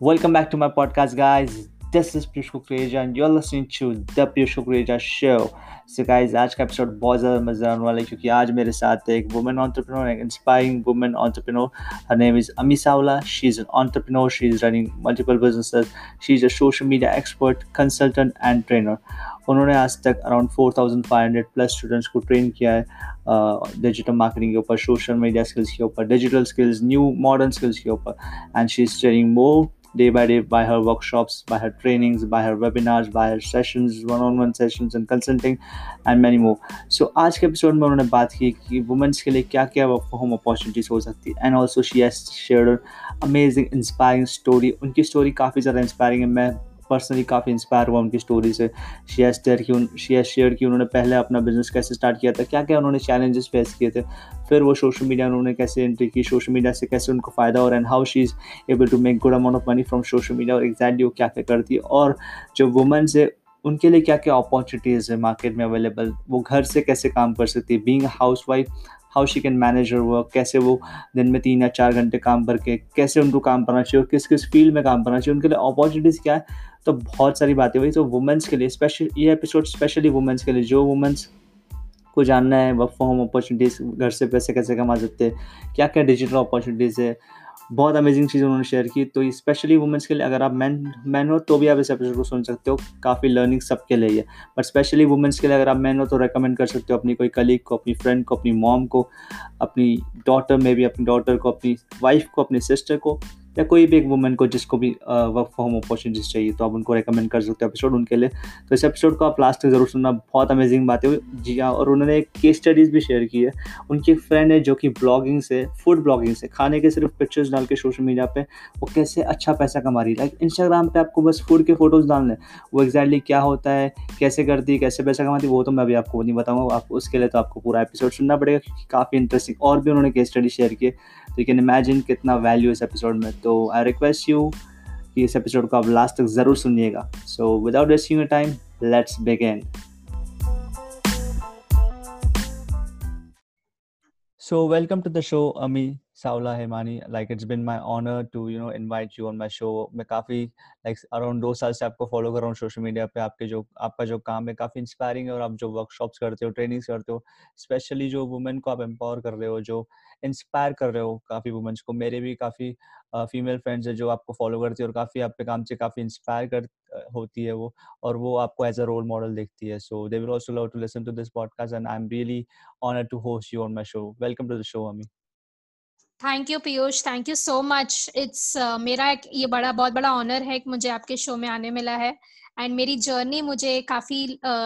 Welcome back to my podcast, guys. This is Piyush Kukreja and you're listening to The Piyush Kukreja Show. So guys, आज का episode बहुत ज़्यादा मज़ेदार होने वाला है क्योंकि आज मेरे साथ एक वुमेन entrepreneur, एक inspiring woman entrepreneur. Her name is Ami Saula. She's an entrepreneur. She's running multiple businesses. She's a social media expert, consultant and trainer. उन्होंने आज तक अराउंड 4,500 प्लस स्टूडेंट्स को ट्रेन किया है डिजिटल मार्केटिंग के ऊपर social media skills के ऊपर digital skills new modern skills के ऊपर and she is training more day by day by her workshops, by her trainings, by her webinars, by her sessions, one-on-one sessions and consulting and many more. So आज के episode में उन्होंने बात की कि women's के लिए क्या क्या वर्क फ्रॉम होम अपॉर्चुनिटीज़ हो सकती है and also she has share amazing inspiring story उनकी स्टोरी काफ़ी ज़्यादा इंस्पायरिंग है मैं पर्सनली काफ़ी इंस्पायर हुआ उनकी स्टोरी से। शी हैज़ शेयर की शी हैज़ शेयर की उन्होंने पहले अपना बिज़नेस कैसे स्टार्ट किया था क्या क्या उन्होंने चैलेंजेस फेस किए थे, फिर वो सोशल मीडिया उन्होंने कैसे एंट्री की सोशल मीडिया से कैसे उनको फ़ायदा हो रहा and how she is able to make good amount of money from social media और एग्जैक्टली वो क्या क्या करती है, और जो वुमेंस है उनके लिए क्या क्या अपॉर्चुनिटीज़ है मार्केट में अवेलेबल वो घर से कैसे काम कर सकती है being housewife how she can manage your work कैसे वो दिन में तीन या चार घंटे काम करके, कैसे उनको काम करना चाहिए किस किस फ़ील्ड में काम करना चाहिए, उनके लिए अपॉर्चुनिटीज़ क्या है? तो बहुत सारी बातें हुई। तो वुमेंस के लिए स्पेशल ये एपिसोड स्पेशली वुमेंस के लिए, जो वुमेंस को जानना है वर्क फ्रॉम होम अपॉर्चुनिटीज़ घर से पैसे कैसे कमा सकते हैं क्या क्या डिजिटल अपॉर्चुनिटीज़ है बहुत अमेजिंग चीज़ उन्होंने शेयर की। तो स्पेशली वुमेंस के लिए अगर आप मैन मैन हो तो भी आप इस एपिसोड को सुन सकते हो। काफ़ी लर्निंग सबके लिए है बट स्पेशली वुमेंस के लिए अगर आप मैन हो तो रेकमेंड कर सकते हो अपनी कोई कलीग को, अपनी फ्रेंड को, अपनी मॉम को, अपनी डॉटर में भी अपनी डॉटर को, अपनी वाइफ को, अपनी सिस्टर को। या कोई भी एक वुमेन को जिसको भी वर्क फ्रॉम होम अपॉर्चुनिटीज़ चाहिए तो आप उनको रेकमेंड कर सकते हो एपिसोड उनके लिए। तो इस एपिसोड को आप लास्ट तक ज़रूर सुनना। बहुत अमेजिंग बातें हुई। जी हाँ और उन्होंने एक केस स्टडीज़ भी शेयर की है। उनकी एक फ्रेंड है जो कि ब्लॉगिंग से फ़ूड ब्लॉगिंग से, खाने के सिर्फ़ पिक्चर्स डाल के सोशल मीडिया पर वो कैसे अच्छा पैसा कमा रही है। लाइक इंस्टाग्राम पर आपको बस फ़ूड के फ़ोटोज़ डालने वो एग्जैक्टली क्या होता है, कैसे करती है, कैसे पैसा कमाती है, वो तो मैं अभी आपको नहीं बताऊँगा। आप उसके लिए तो आपको पूरा एपिसोड सुनना पड़ेगा, क्योंकि काफ़ी इंटरेस्टिंग और भी उन्होंने केस स्टडी शेयर किए। तो यू कैन इमेजिन कितना वैल्यू इस एपिसोड में। तो आई रिक्वेस्ट यू कि इस एपिसोड को आप लास्ट तक ज़रूर सुनिएगा। So without wasting time let's begin so welcome to the show Ami. Saula Hemani. Like, it's been my honor to, you know, invite you on my show. मैं काफ़ी, like, around दो साल से आपको follow कर रहा हूँ social media पे आपके जो, आपका जो काम है काफ़ी inspiring है और आप जो workshops करते हो, trainings करते हो, especially जो women को आप empower कर रहे हो, जो इंस्पायर कर रहे हो काफ़ी वुमेंस को मेरे भी काफ़ी फीमेल फ्रेंड्स है जो आपको फॉलो करती है और काफ़ी आपके काम से काफ़ी इंस्पायर कर होती है वो और वो आपको एज अ रोल मॉडल देखती है so they will also love to listen to this podcast and I am really honoured to host you on my show welcome to the show Ami thank you Piyush thank you so much it's मेरा एक, ये बड़ा, बहुत बड़ा honour है कि मुझे आपके शो में आने मिला है। एंड मेरी जर्नी मुझे काफ़ी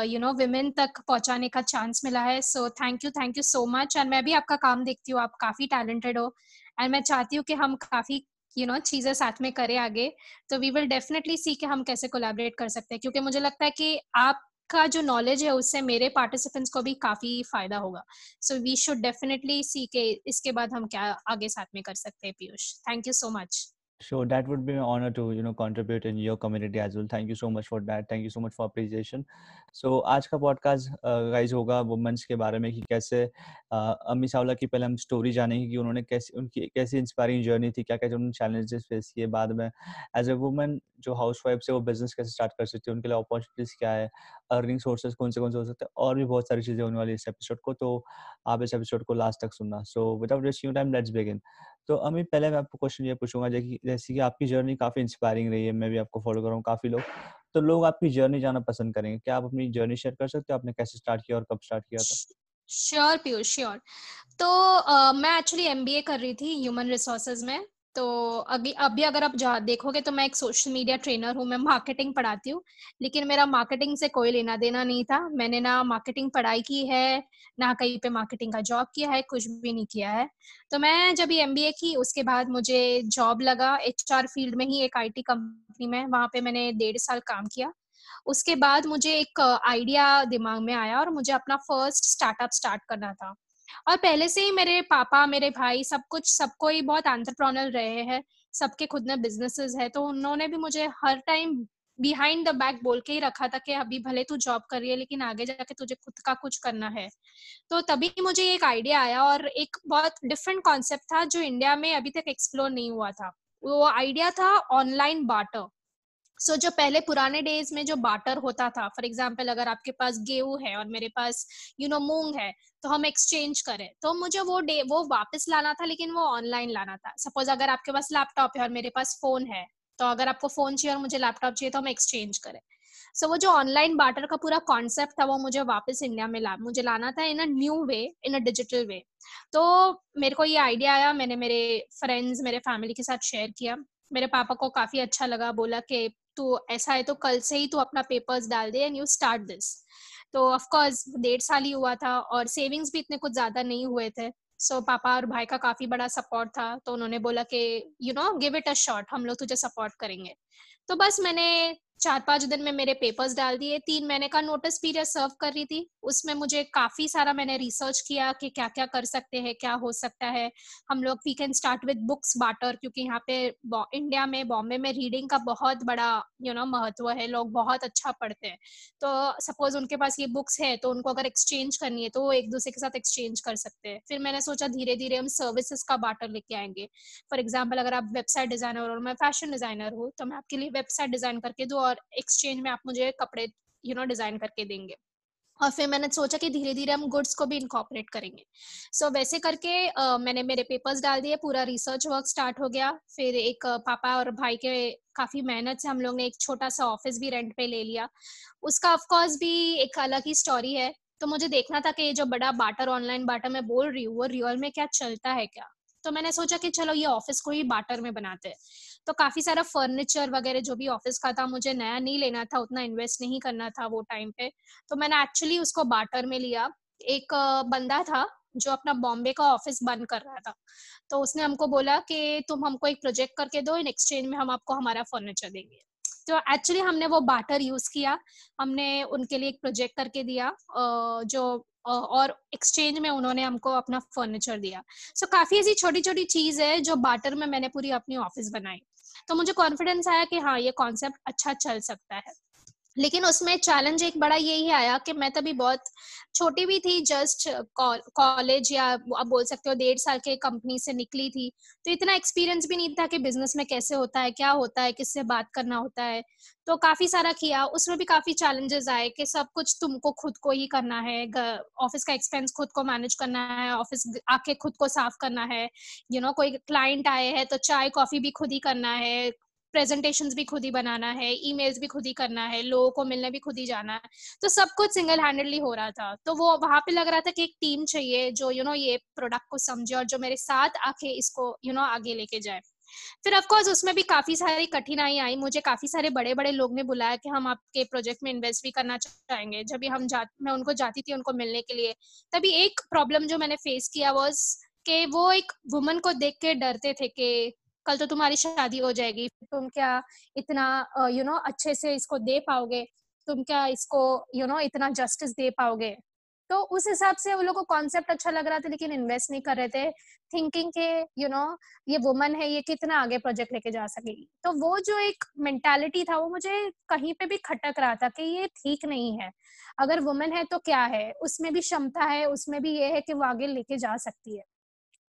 यू नो विमेन तक पहुँचाने का चांस मिला है। So thank you thank you so much and मैं भी आपका काम देखती हूँ। आप काफ़ी टैलेंटेड हो। एंड मैं चाहती हूँ कि हम काफ़ी यू नो चीज़ें साथ में करें आगे। तो वी विल डेफिनेटली सी कि हम कैसे कोलैबोरेट कर सकते हैं। क्योंकि मुझे लगता है कि आप का जो नॉलेज है उससे मेरे पार्टिसिपेंट्स को भी काफ़ी फ़ायदा होगा so we should definitely see के इसके बाद हम क्या आगे साथ में कर सकते हैं Piyush thank you so much Sure, that would be an honor to you know contribute in your community as well. Thank you so much for that. Thank you so much for appreciation. So आज का podcast guys होगा womens के बारे में कि कैसे अम्मी सावला की पहले हम स्टोरी जानेंगे कि उन्होंने कैसे उनकी कैसी इंस्पायरिंग जर्नी थी क्या क्या उन्होंने चैलेंजेस फेस किए बाद में एज ए वुमेन जो हाउस से वो बिज़नेस कैसे स्टार्ट कर सकती है उनके लिए अपॉर्चुनिटीज़ क्या है अर्निंग सोर्सेज कौन से कौन से हो सकते हैं? और भी बहुत सारी चीज़ें होने वाली इस एपिसोड को तो आप इस एपिसोड को लास्ट तक सुनना। So without wasting time let's begin तो अमी पहले मैं आपको क्वेश्चन ये पूछूँगा जैसे कि आपकी जर्नी काफ़ी इंस्पायरिंग रही है मैं भी आपको फॉलो कर रहा हूँ काफ़ी लोग। तो लोग आपकी जर्नी जाना पसंद करेंगे। क्या आप अपनी जर्नी शेयर कर सकते हो? आपने कैसे स्टार्ट किया और कब स्टार्ट किया था? श्योर पीयूष श्योर तो uh, मैं एक्चुअली एमबीए कर रही थी ह्यूमन रिसोर्सेज में। तो अभी अभी अगर आप देखोगे तो मैं एक सोशल मीडिया ट्रेनर हूँ, मैं मार्केटिंग पढ़ाती हूँ, लेकिन मेरा मार्केटिंग से कोई लेना देना नहीं था। मैंने ना मार्केटिंग पढ़ाई की है, ना कहीं पे मार्केटिंग का जॉब किया है, कुछ भी नहीं किया है। तो मैं जब ये एमबीए की, उसके बाद मुझे जॉब लगा एच आर फ़ील्ड में ही एक आई टी कंपनी में, वहाँ पे मैंने डेढ़ साल काम किया। उसके बाद मुझे एक आइडिया दिमाग में आया और मुझे अपना फ़र्स्ट स्टार्टअप स्टार्ट करना था। और पहले से ही मेरे पापा, मेरे भाई सब कुछ, सबको ही बहुत एंटरप्रोनल रहे हैं, सबके खुद में बिजनेसेस है तो उन्होंने भी मुझे हर टाइम बिहाइंड द बैक बोल के ही रखा था कि अभी भले तू जॉब कर रही है लेकिन आगे जाके तुझे खुद का कुछ करना है। तो तभी मुझे एक आइडिया आया और एक बहुत डिफरेंट कॉन्सेप्ट था जो इंडिया में अभी तक एक्सप्लोर नहीं हुआ था। वो आइडिया था ऑनलाइन बाटर सो so, जो पहले पुराने डेज़ में जो बाटर होता था फॉर एग्ज़ाम्पल अगर आपके पास गेहूँ है और मेरे पास यू नो मूंग है तो हम एक्सचेंज करें। तो मुझे वो डे वो वापस लाना था लेकिन वो ऑनलाइन लाना था। सपोज़ अगर आपके पास लैपटॉप है और मेरे पास फ़ोन है तो अगर आपको फ़ोन चाहिए और मुझे लैपटॉप चाहिए तो हम एक्सचेंज करें। सो so, वो जो ऑनलाइन बाटर का पूरा कॉन्सेप्ट था वो मुझे वापस इंडिया में ला मुझे लाना था इन a new way in a digital वे तो मेरे को ये आइडिया आया मैंने मेरे फ्रेंड्स मेरे फैमिली के साथ शेयर किया। मेरे पापा को काफ़ी अच्छा लगा बोला कि तू ऐसा है तो कल से ही तू अपना पेपर्स डाल दे एंड यू स्टार्ट दिस तो ऑफकोर्स डेढ़ साल ही हुआ था और सेविंग्स भी इतने कुछ ज़्यादा नहीं हुए थे. सो so, पापा और भाई का काफ़ी बड़ा सपोर्ट था तो उन्होंने बोला कि you know give it a shot हम लोग तुझे सपोर्ट करेंगे. तो बस मैंने चार पाँच दिन में मेरे पेपर्स डाल दिए। तीन महीने का नोटिस पीरियड सर्व कर रही थी। उसमें मुझे काफ़ी सारा मैंने रिसर्च किया कि क्या क्या कर सकते हैं, क्या हो सकता है। हम लोग we can start with books barter क्योंकि यहाँ पे इंडिया में बॉम्बे में रीडिंग का बहुत बड़ा यू नो महत्व है। लोग बहुत अच्छा पढ़ते हैं। तो सपोज़ उनके पास ये बुक्स है तो उनको अगर एक्सचेंज करनी है तो वो एक दूसरे के साथ एक्सचेंज कर सकते हैं। फिर मैंने सोचा धीरे धीरे हम सर्विसेज़ का बाटर लेके आएँगे। फॉर एग्ज़ाम्पल अगर आप वेबसाइट डिज़ाइनर और मैं फ़ैशन डिज़ाइनर हूँ तो मैं आपके लिए वेबसाइट डिज़ाइन करके दू और एक्सचेंज में आप मुझे कपड़े यू नो डिज़ाइन करके देंगे। और फिर मैंने सोचा कि धीरे धीरे हम गुड्स को भी इनकॉपरेट करेंगे। सो so, वैसे करके uh, मैंने मेरे पेपर्स डाल दिए पूरा रिसर्च वर्क स्टार्ट हो गया। फिर एक uh, पापा और भाई के काफ़ी मेहनत से हम लोग ने एक छोटा सा ऑफ़िस भी रेंट पे ले लिया। उसका ऑफकोर्स भी एक अलग ही स्टोरी है। तो मुझे देखना था कि ये जो बड़ा बाटर ऑनलाइन बाटर मैं बोल रही हूँ वो रियल में क्या चलता है क्या? तो मैंने सोचा कि चलो ये ऑफ़िस को ही बाटर में बनाते हैं। तो काफ़ी सारा फर्नीचर वगैरह जो भी ऑफ़िस का था, मुझे नया नहीं लेना था, उतना इन्वेस्ट नहीं करना था वो टाइम पे। तो मैंने एक्चुअली उसको बाटर में लिया। एक बंदा था जो अपना बॉम्बे का ऑफ़िस बंद कर रहा था। तो उसने हमको बोला कि तुम हमको एक प्रोजेक्ट करके दो, इन एक्सचेंज में हम आपको हमारा फर्नीचर देंगे। तो एक्चुअली हमने वो बाटर यूज़ किया। हमने उनके लिए एक प्रोजेक्ट करके दिया जो और एक्सचेंज में उन्होंने हमको अपना फर्नीचर दिया। सो so, काफ़ी ऐसी छोटी छोटी चीज़ है जो बाटर में मैंने पूरी अपनी ऑफ़िस बनाई। तो मुझे कॉन्फिडेंस आया कि हाँ ये कॉन्सेप्ट अच्छा चल सकता है। लेकिन उसमें चैलेंज एक बड़ा यही आया कि मैं तभी बहुत छोटी भी थी जस्ट कॉलेज या आप बोल सकते हो डेढ़ साल के कंपनी से निकली थी। तो इतना एक्सपीरियंस भी नहीं था कि बिज़नेस में कैसे होता है क्या होता है किससे बात करना होता है। तो काफ़ी सारा किया उसमें भी काफ़ी चैलेंजेस आए कि सब कुछ तुमको खुद को ही करना है ऑफ़िस का एक्सपेंस खुद को मैनेज करना है ऑफ़िस आके खुद को साफ़ करना है। यू you नो know, कोई क्लाइंट आए हैं तो चाय कॉफ़ी भी खुद ही करना है। प्रेजेंटेशंस भी खुद ही बनाना है ईमेल्स भी खुद ही करना है लोगों को मिलने भी खुद ही जाना है। तो सब कुछ सिंगल हैंडेडली हो रहा था। तो वो वहाँ पे लग रहा था कि एक टीम चाहिए जो यू you नो know, ये प्रोडक्ट को समझे और जो मेरे साथ आके इसको यू you नो know, आगे लेके जाए। फिर ऑफकोर्स उसमें भी काफ़ी सारी कठिनाई आई। मुझे काफ़ी सारे बड़े बड़े लोग ने बुलाया कि हम आपके प्रोजेक्ट में इन्वेस्ट भी करना चाहेंगे। जब भी हम जा मैं उनको जाती थी उनको मिलने के लिए तभी एक प्रॉब्लम जो मैंने फेस किया वॉज़ कि वो एक वुमन को देख के डरते थे कि कल तो तुम्हारी शादी हो जाएगी, तुम क्या इतना यू नो अच्छे से इसको दे पाओगे? तुम क्या इसको यू नो इतना जस्टिस दे पाओगे? तो उस हिसाब से वो लोग को कॉन्सेप्ट अच्छा लग रहा था, लेकिन इन्वेस्ट नहीं कर रहे थे थिंकिंग के यू नो ये वुमन है, ये कितना आगे प्रोजेक्ट लेके जा सकेगी तो वो जो एक मेंटालिटी था, वो मुझे कहीं पे भी खटक रहा था कि ये ठीक नहीं है। अगर वुमन है तो क्या है? उसमें भी क्षमता है, उसमें भी ये है कि वो आगे लेके जा सकती है।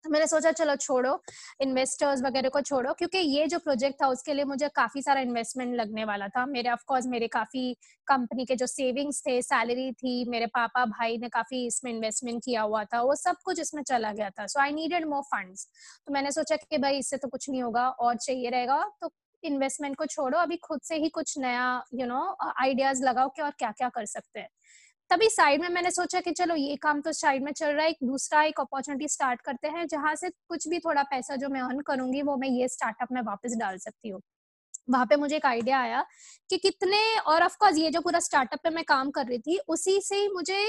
मैंने सोचा, चलो छोड़ो इन्वेस्टर्स वगैरह को छोड़ो, क्योंकि ये जो प्रोजेक्ट था, उसके लिए मुझे काफ़ी सारा इन्वेस्टमेंट लगने वाला था। मेरे ऑफकोर्स मेरे काफ़ी कंपनी के जो सेविंग्स थे सैलरी थी, मेरे पापा, भाई ने काफ़ी इसमें इन्वेस्टमेंट किया हुआ था, वो सब कुछ इसमें चला गया था। सो आई नीडेड मोर फंड्स तो मैंने सोचा कि भाई, इससे तो कुछ नहीं होगा, और चाहिए रहेगा तो इन्वेस्टमेंट को छोड़ो। अभी खुद से ही कुछ नया यू नो आइडियाज़ लगाओ कि और क्या क्या कर सकते हैं। तभी साइड में मैंने सोचा कि चलो, ये काम तो साइड में चल रहा है, एक दूसरा एक अपॉर्चुनिटी स्टार्ट करते हैं, जहाँ से कुछ भी थोड़ा पैसा जो मैं अर्न करूँगी, वो मैं ये स्टार्टअप में वापस डाल सकती हूँ। वहाँ पे मुझे एक आइडिया आया कि कितने, और ऑफ़ कोर्स ये जो पूरा स्टार्टअप पे मैं काम कर रही थी, उसी से ही मुझे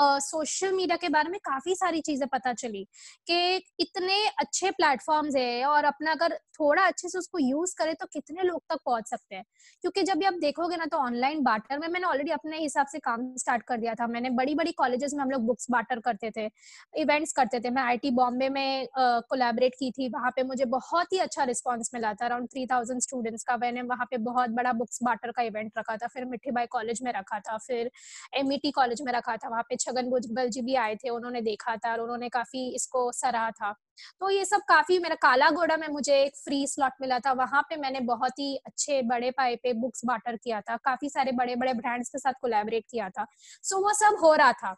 सोशल मीडिया के बारे में काफ़ी सारी चीज़ें पता चली कि इतने अच्छे प्लेटफॉर्म्स है और अपना अगर थोड़ा अच्छे से उसको यूज़ करे तो कितने लोग तक पहुँच सकते हैं। क्योंकि जब भी आप देखोगे ना तो ऑनलाइन बाटर में मैंने ऑलरेडी अपने हिसाब से काम स्टार्ट कर दिया था। मैंने बड़ी बड़ी कॉलेजेस में हम लोग बुक्स बाटर करते थे इवेंट्स करते थे। मैं आईटी बॉम्बे में कोलेबरेट की थी। वहाँ पे मुझे बहुत ही अच्छा रिस्पॉन्स मिला था। अराउंड थ्री थाउज़ेंड स्टूडेंट्स का मैंने वहाँ पे बहुत बड़ा बुक्स बाटर का इवेंट रखा था। फिर मिठी बाई कॉलेज में रखा था। फिर एमईटी कॉलेज में रखा था। वहाँ पे छगन भुजबल जी भी आए थे, उन्होंने देखा था और उन्होंने काफ़ी इसको सराहा था। तो ये सब काफ़ी मेरा काला घोड़ा में मुझे एक फ्री स्लॉट मिला था। वहाँ पे मैंने बहुत ही अच्छे बड़े पाए पे बुक्स बाटर किया था, काफ़ी सारे बड़े बड़े ब्रांड्स के साथ कोलैबोरेट किया था। सो वो सब हो रहा था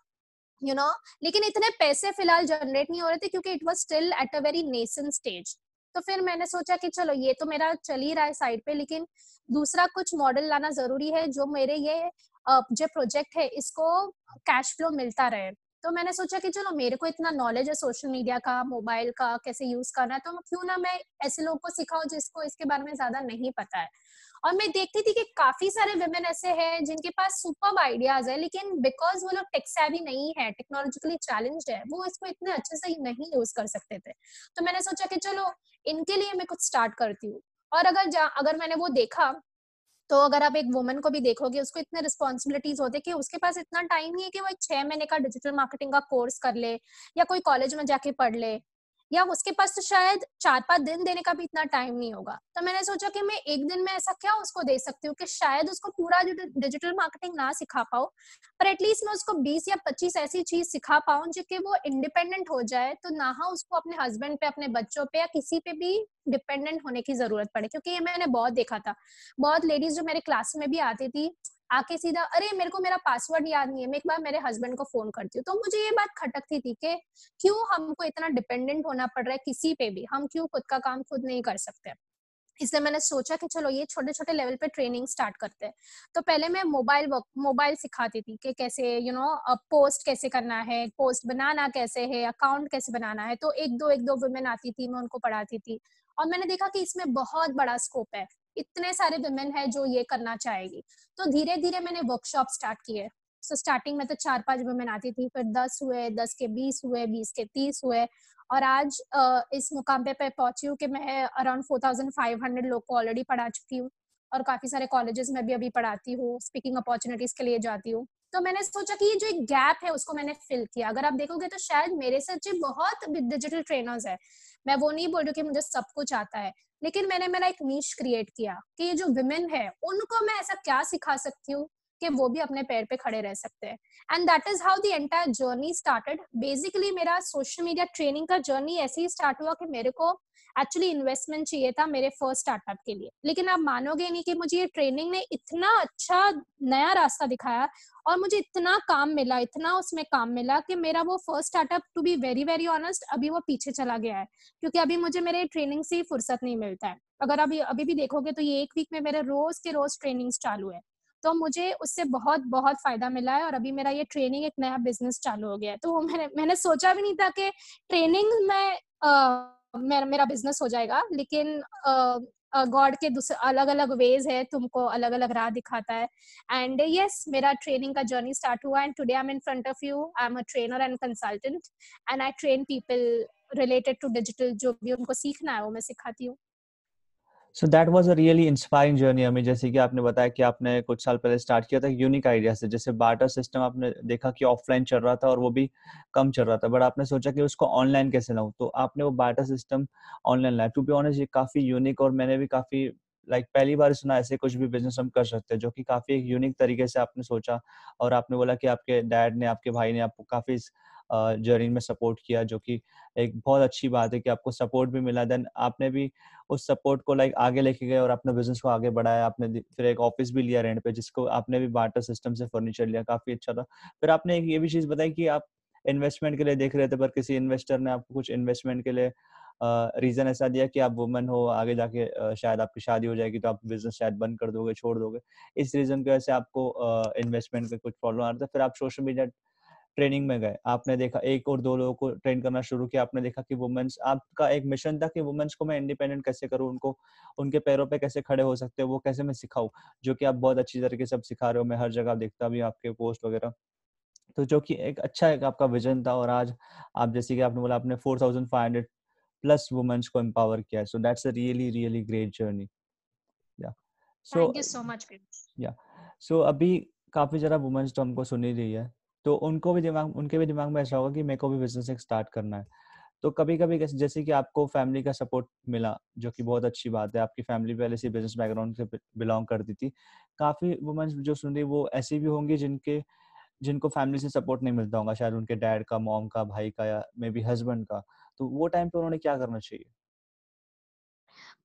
यू नो? लेकिन इतने पैसे फ़िलहाल जनरेट नहीं हो रहे थे क्योंकि it was still at a very nascent stage तो फिर मैंने सोचा कि चलो, ये तो मेरा चल ही रहा है साइड पे, लेकिन दूसरा कुछ मॉडल लाना ज़रूरी है जो मेरे ये जो प्रोजेक्ट है, इसको कैश फ्लो मिलता रहे। तो मैंने सोचा कि चलो, मेरे को इतना नॉलेज है सोशल मीडिया का मोबाइल का, कैसे यूज़ करना है तो क्यों ना मैं ऐसे लोगों को सिखाऊं जिसको इसके बारे में ज़्यादा नहीं पता है। और मैं देखती थी कि काफ़ी सारे वुमेन ऐसे हैं, जिनके पास सुपर आइडियाज़ है, लेकिन बिकॉज़ वो लोग टेक्सैवी नहीं है टेक्नोलॉजिकली चैलेंज है, वो इसको इतने अच्छे से नहीं यूज़ कर सकते थे। तो मैंने सोचा कि चलो, इनके लिए मैं कुछ स्टार्ट करती हूँ। और अगर अगर मैंने वो देखा तो अगर आप एक वुमन को भी देखोगे, उसको इतने रिस्पॉन्सिबिलिटीज होते कि उसके पास इतना टाइम नहीं है कि वो छह महीने का डिजिटल मार्केटिंग का कोर्स कर ले या कोई कॉलेज में जाके पढ़ ले। या उसके पास तो शायद चार पाँच दिन देने का भी इतना टाइम नहीं होगा। तो मैंने सोचा कि मैं एक दिन में ऐसा क्या उसको दे सकती हूँ कि शायद उसको पूरा डिजिटल मार्केटिंग ना सिखा पाओ पर एटलीस्ट मैं उसको बीस या पच्चीस ऐसी चीज़ सिखा पाऊँ जो कि वो इंडिपेंडेंट हो जाए तो ना उसको अपने हस्बैंड पे, अपने बच्चों पे या किसी पे भी डिपेंडेंट होने की ज़रूरत पड़े, क्योंकि ये मैंने बहुत देखा था। बहुत लेडीज़ जो मेरे क्लास में भी आती थी आके सीधा, अरे, मेरे को मेरा पासवर्ड याद नहीं है, मैं एक बार मेरे हस्बैंड को फ़ोन करती हूँ। तो मुझे ये बात खटकती थी कि क्यों हमको इतना डिपेंडेंट होना पड़ रहा है किसी पे भी? हम क्यों खुद का काम खुद नहीं कर सकते? इसलिए मैंने सोचा कि चलो, ये छोटे छोटे लेवल पे ट्रेनिंग स्टार्ट करते हैं। तो पहले मैं मोबाइल वर्क मोबाइल सिखाती थी कि कैसे यू नो पोस्ट कैसे करना है पोस्ट बनाना कैसे है अकाउंट कैसे बनाना है? तो एक दो एक दो वुमेन आती थी, मैं उनको पढ़ाती थी। और मैंने देखा कि इसमें बहुत बड़ा स्कोप है। इतने सारे वुमेन है जो ये करना चाहेगी। तो धीरे धीरे मैंने वर्कशॉप स्टार्ट किए सो स्टार्टिंग में तो चार पाँच वुमेन आती थी, फिर दस हुए, दस के बीस हुए, बीस के तीस हुए। और आज इस मुकाम पे पहुँची हूँ कि मैं around four thousand five hundred लोग को ऑलरेडी पढ़ा चुकी हूँ। और काफ़ी सारे कॉलेजेस में भी अभी पढ़ाती हूँ स्पीकिंग अपॉर्चुनिटीज़ के लिए जाती हूँ। तो मैंने सोचा कि ये जो एक गैप है, उसको मैंने फिल किया। अगर आप देखोगे तो शायद मेरे से बहुत डिजिटल ट्रेनर्स है मैं वो नहीं बोल रही कि मुझे सब कुछ आता है, लेकिन मैंने मेरा एक नीच क्रिएट किया कि ये जो विमेन है, उनको मैं ऐसा क्या सिखा सकती हूँ कि वो भी अपने पैर पे खड़े रह सकते हैं? And that is how the entire journey started basically मेरा सोशल मीडिया ट्रेनिंग का जर्नी ऐसे ही स्टार्ट हुआ कि मेरे को एक्चुअली इन्वेस्टमेंट चाहिए था मेरे फ़र्स्ट स्टार्टअप के लिए। लेकिन आप मानोगे नहीं कि मुझे ये ट्रेनिंग ने इतना अच्छा नया रास्ता दिखाया और मुझे इतना काम मिला, इतना उसमें काम मिला कि मेरा वो first startup to be very very honest अभी वो पीछे चला गया है। क्योंकि अभी मुझे मेरे ट्रेनिंग से ही फुर्सत नहीं मिलता है। अगर अभी अभी भी देखोगे तो ये एक वीक में मेरे रोज के रोज ट्रेनिंग्स चालू है। तो मुझे उससे बहुत बहुत फ़ायदा मिला है और अभी मेरा ये ट्रेनिंग एक नया बिज़नेस चालू हो गया है। तो मैंने मैंने सोचा भी नहीं था कि ट्रेनिंग में मेरा मेरा बिज़नेस हो जाएगा, लेकिन गॉड के दूसरे अलग अलग वेज है, तुमको अलग अलग राह दिखाता है। एंड यस मेरा ट्रेनिंग का जर्नी स्टार्ट हुआ and today I am in front of you I am a trainer and consultant and I train people related to digital जो भी उनको सीखना है, वो मैं सिखाती हूँ। So that was a really inspiring journey हमें जैसे कि आपने बताया कि आपने कुछ साल पहले स्टार्ट किया था यूनिक आइडिया से जैसे बाटर सिस्टम आपने देखा कि ऑफलाइन चल रहा था और वो भी कम चल रहा था बट आपने सोचा कि उसको ऑनलाइन कैसे लाऊं? तो आपने वो बाटर सिस्टम ऑनलाइन लाया। टू बी ऑनेस्ट ये काफ़ी यूनिक और मैंने भी काफ़ी लाइक like, पहली बार सुना ऐसे कुछ भी बिज़नेस हम कर सकते हैं जो कि काफ़ी एक यूनिक तरीके से आपने सोचा और आपने बोला कि आपके डैड ने आपके भाई ने आपको काफ़ी जर्नी में सपोर्ट किया जो कि एक बहुत अच्छी बात है कि आपको सपोर्ट भी मिला। देन आपने भी उस सपोर्ट को लाइक आगे लेके गए और अपने बिज़नेस को आगे बढ़ाया। आपने फिर एक ऑफ़िस भी लिया रेंट पे जिसको आपने भी बार्टर सिस्टम से फर्नीचर लिया काफ़ी अच्छा था। फिर आपने ये भी चीज़ बताई कि आप इन्वेस्टमेंट के लिए देख रहे थे पर किसी इन्वेस्टर ने आपको कुछ इन्वेस्टमेंट के लिए रीजन uh, ऐसा दिया कि आप वुमन हो आगे जाके uh, शायद आपकी शादी हो जाएगी तो आप बिज़नेस शायद बंद कर दोगे छोड़ दोगे? इस रीजन की वजह से आपको इन्वेस्टमेंट uh, का कुछ प्रॉब्लम आ रहा था। फिर आप सोशल मीडिया ट्रेनिंग में गए। आपने देखा एक और दो लोगों को ट्रेन करना शुरू किया। आपने देखा कि वुमेन्स आपका एक मिशन था कि वुमेन्स को मैं इंडिपेंडेंट कैसे करूँ? उनको उनके पैरों पे कैसे खड़े हो सकते हैं? वो कैसे मैं सिखाऊं? जो कि आप बहुत अच्छी तरीके से सिखा रहे हो। मैं हर जगह देखता भी आपके पोस्ट वगैरह। तो जो कि एक अच्छा एक आपका विजन था और आज आप जैसे कि आपने बोला आपने four thousand five hundred plus womens को एम्पावर किया so that's a really really great journey. Yeah so so much या सो अभी काफ़ी जरा वुमेन्स तो हमको सुनी रही है। तो उनको भी दिमाग, उनके भी दिमाग में ऐसा होगा कि मेरे को भी बिज़नेस एक स्टार्ट करना है। तो कभी कभी जैसे कि आपको फैमिली का सपोर्ट मिला, जो कि बहुत अच्छी बात है, आपकी फैमिली पहले से बिज़नेस बैकग्राउंड से बिलोंग करती थी, काफ़ी वुमेन्स जो सुन रही वो ऐसी भी होंगी जिनके, जिनको फैमिली से सपोर्ट नहीं मिलता होगा, शायद उनके डैड का मॉम का, भाई का या मे बी हस्बैंड का। तो वो टाइम पे उन्होंने क्या करना चाहिए?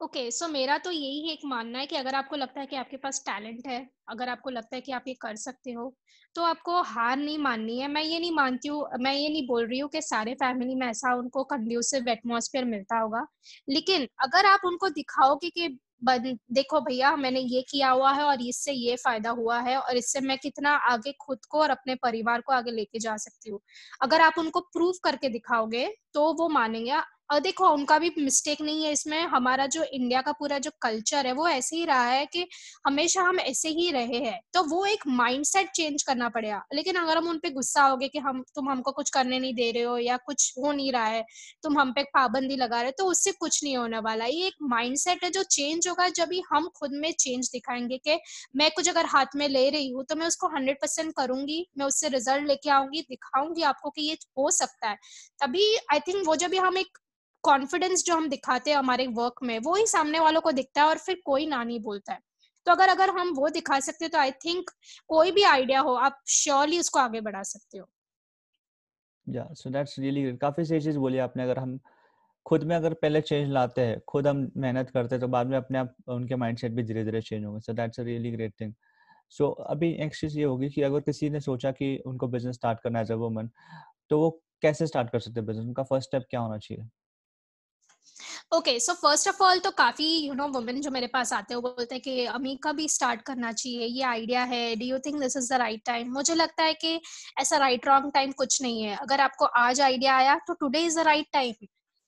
ओके okay, सो so मेरा तो यही एक मानना है कि अगर आपको लगता है कि आपके पास टैलेंट है अगर आपको लगता है कि आप ये कर सकते हो तो आपको हार नहीं माननी है। मैं ये नहीं मानती हूँ मैं ये नहीं बोल रही हूँ कि सारे फैमिली में ऐसा उनको कंड्यूसिव एटमोसफेयर मिलता होगा लेकिन अगर आप उनको दिखाओगे कि देखो भैया मैंने ये किया हुआ है और इससे ये फ़ायदा हुआ है और इससे मैं कितना आगे खुद को और अपने परिवार को आगे लेके जा सकती हूँ। अगर आप उनको प्रूव करके दिखाओगे तो वो मानेंगे और देखो, उनका भी मिस्टेक नहीं है इसमें। हमारा जो इंडिया का पूरा जो कल्चर है, वो ऐसे ही रहा है कि हमेशा हम ऐसे ही रहे हैं। तो वो एक माइंडसेट चेंज करना पड़ेगा। लेकिन अगर हम उन पे गुस्सा हो गए कि हम, तुम हमको कुछ करने नहीं दे रहे हो या कुछ हो नहीं रहा है, तुम हम पे पाबंदी लगा रहे हो तो उससे कुछ नहीं होने वाला। ये एक माइंडसेट है जो चेंज होगा जब भी हम खुद में चेंज दिखाएँगे कि मैं कुछ अगर हाथ में ले रही हूँ तो मैं उसको हंड्रेड परसेंट करूँगी, मैं उससे रिज़ल्ट लेके आऊँगी, दिखाऊँगी आपको कि ये हो सकता है। तभी आई थिंक वो जब भी हम एक कॉन्फिडेंस जो हम दिखाते हैं हमारे वर्क में, वो ही सामने वालों को दिखता है और फिर कोई ना नहीं बोलता है। तो अगर अगर हम वो दिखा सकते तो आई थिंक कोई भी आइडिया हो, आप श्योरली उसको आगे बढ़ा सकते हो। या सो दैट्स रियली काफ़ी सही चीज़ बोली आपने। अगर हम खुद में अगर पहले चेंज लाते हैं, खुद हम मेहनत करते हैं तो बाद में अपने आप, उनके माइंडसेट भी धीरे धीरे चेंज होंगे। So that's a really great thing so अभी नेक्स्ट चीज़ ये होगी कि अगर किसी ने सोचा कि उनको बिज़नेस स्टार्ट करना है एज अ वुमन तो वो कैसे स्टार्ट कर सकते हैं बिज़नेस उनका फ़र्स्ट स्टेप क्या होना चाहिए? Okay so first of all तो काफ़ी यू नो वुमेन जो मेरे पास आते हैं वो बोलते हैं कि अमी का भी स्टार्ट करना चाहिए? ये आइडिया है। Do you think this is the right time मुझे लगता है कि ऐसा राइट रॉन्ग टाइम कुछ नहीं है। अगर आपको आज आइडिया आया तो today is the right time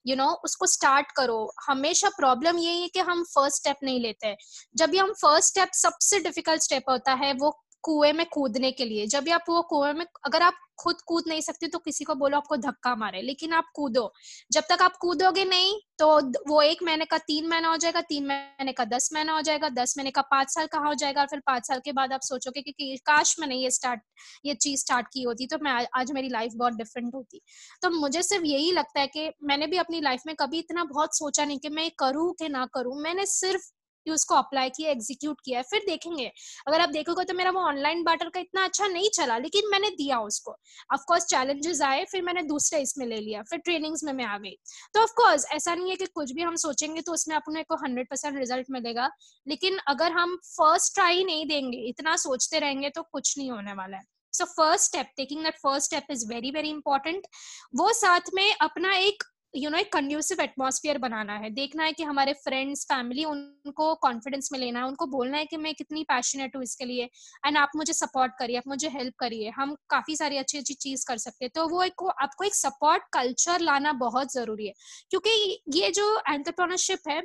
you you know know, उसको स्टार्ट करो। हमेशा प्रॉब्लम यही है कि हम फ़र्स्ट स्टेप नहीं लेते हैं। जब भी हम फ़र्स्ट स्टेप सबसे डिफ़िकल्ट स्टेप होता है वो कुएँ में कूदने के लिए। जब भी आप वो कुएँ में अगर आप खुद कूद नहीं सकते तो किसी को बोलो आपको धक्का मारे लेकिन आप कूदो। जब तक आप कूदोगे नहीं तो वो एक महीने का तीन महीना हो जाएगा तीन महीने का दस महीना हो जाएगा दस महीने का पाँच साल कहाँ हो जाएगा और फिर पाँच साल के बाद आप सोचोगे कि, काश मैंने ये स्टार्ट ये चीज़ स्टार्ट की होती तो मैं आज मेरी लाइफ बहुत डिफरेंट होती। तो मुझे सिर्फ़ यही लगता है कि मैंने भी अपनी लाइफ में कभी इतना बहुत सोचा नहीं कि मैं करूँ कि ना करूँ। मैंने सिर्फ़ कि उसको अप्लाई किया एग्जीक्यूट किया, फिर देखेंगे। अगर आप देखोगे तो मेरा वो ऑनलाइन बाटर का इतना अच्छा नहीं चला, लेकिन मैंने दिया उसको। ऑफकोर्स चैलेंजेस आए, फिर मैंने दूसरे इसमें ले लिया, फिर ट्रेनिंग्स में मैं आ गई। तो ऑफकोर्स ऐसा नहीं है कि कुछ भी हम सोचेंगे तो उसमें अपने को हंड्रेड परसेंट रिज़ल्ट मिलेगा, लेकिन अगर हम फ़र्स्ट ट्राई नहीं देंगे, इतना सोचते रहेंगे तो कुछ नहीं होने वाला है। So first step taking that first step is very very important वो साथ में अपना एक यू नो एक कंड्यूसिव एटमोसफियर बनाना है। देखना है कि हमारे फ्रेंड्स फैमिली उनको कॉन्फिडेंस में लेना है। उनको बोलना है कि मैं कितनी पैशनेट हूँ इसके लिए। एंड आप मुझे सपोर्ट करिए, आप मुझे हेल्प करिए। हम काफ़ी सारी अच्छी अच्छी चीज़ कर सकते हैं। तो वो एक, आपको एक सपोर्ट कल्चर लाना बहुत ज़रूरी है। क्योंकि ये जो एंटरप्रोनरशिप है,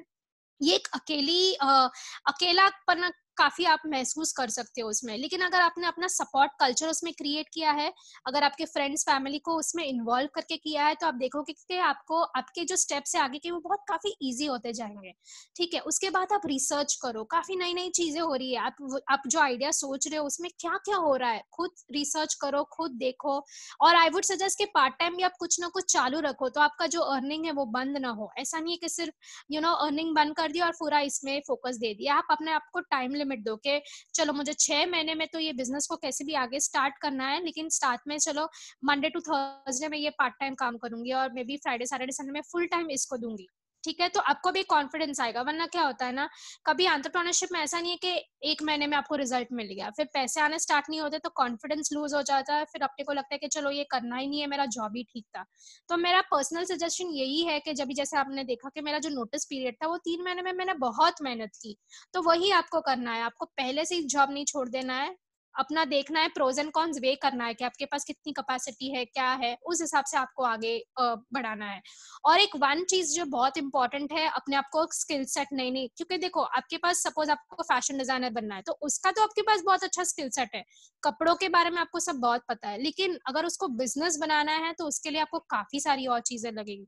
ये एक अकेली अकेलापन काफ़ी आप महसूस कर सकते हो उसमें। लेकिन अगर आपने अपना सपोर्ट कल्चर उसमें क्रिएट किया है, अगर आपके फ्रेंड्स फैमिली को उसमें इन्वॉल्व करके किया है तो आप देखोगे कि आपको, आपके जो स्टेप्स है आगे के वो बहुत काफ़ी इजी होते जाएँगे। ठीक है, उसके बाद आप रिसर्च करो, काफ़ी नई नई चीज़ें हो रही है। आप आप जो आइडिया सोच रहे हो उसमें क्या क्या हो रहा है, खुद रिसर्च करो, खुद देखो। और आई वुड सजेस्ट कि पार्ट टाइम भी आप कुछ ना कुछ चालू रखो तो आपका जो अर्निंग है वो बंद ना हो। ऐसा नहीं है कि सिर्फ़ यू नो अर्निंग बंद कर दिया और पूरा इसमें फोकस दे दिया। आप अपने आपको टाइम लिमिट दो कि चलो मुझे छह महीने में तो ये बिज़नेस को कैसे भी आगे स्टार्ट करना है, लेकिन स्टार्ट में चलो मंडे टू थर्सडे में ये पार्ट टाइम काम करूँगी और maybe Friday Saturday Sunday में फुल टाइम इसको दूँगी। ठीक है? तो आपको भी कॉन्फिडेंस आएगा, वरना क्या होता है ना, कभी एंटरप्रोनरशिप में ऐसा नहीं है कि एक महीने में आपको रिज़ल्ट मिल गया। फिर पैसे आने स्टार्ट नहीं होते तो कॉन्फिडेंस लूज हो जाता है। फिर अपने को लगता है कि चलो, ये करना ही नहीं है, मेरा जॉब ही ठीक था। तो मेरा पर्सनल सजेशन यही है कि जब जैसे आपने देखा कि मेरा जो नोटिस पीरियड था, वो तीन महीने में मैंने बहुत मेहनत की तो वही आपको करना है। आपको पहले से ही जॉब नहीं छोड़ देना है। अपना देखना है प्रोज एंड कॉन्स वे करना है कि आपके पास कितनी कैपेसिटी है, क्या है, उस हिसाब से आपको आगे बढ़ाना है। और एक वन चीज़ जो बहुत इंपॉर्टेंट है, अपने आप को स्किल सेट नहीं नहीं क्योंकि देखो, आपके पास सपोज़ आपको फ़ैशन डिज़ाइनर बनना है तो उसका तो आपके पास बहुत अच्छा स्किल सेट है। कपड़ों के बारे में आपको सब बहुत पता है, लेकिन अगर उसको बिज़नेस बनाना है तो उसके लिए आपको काफ़ी सारी और चीज़ें लगेगी।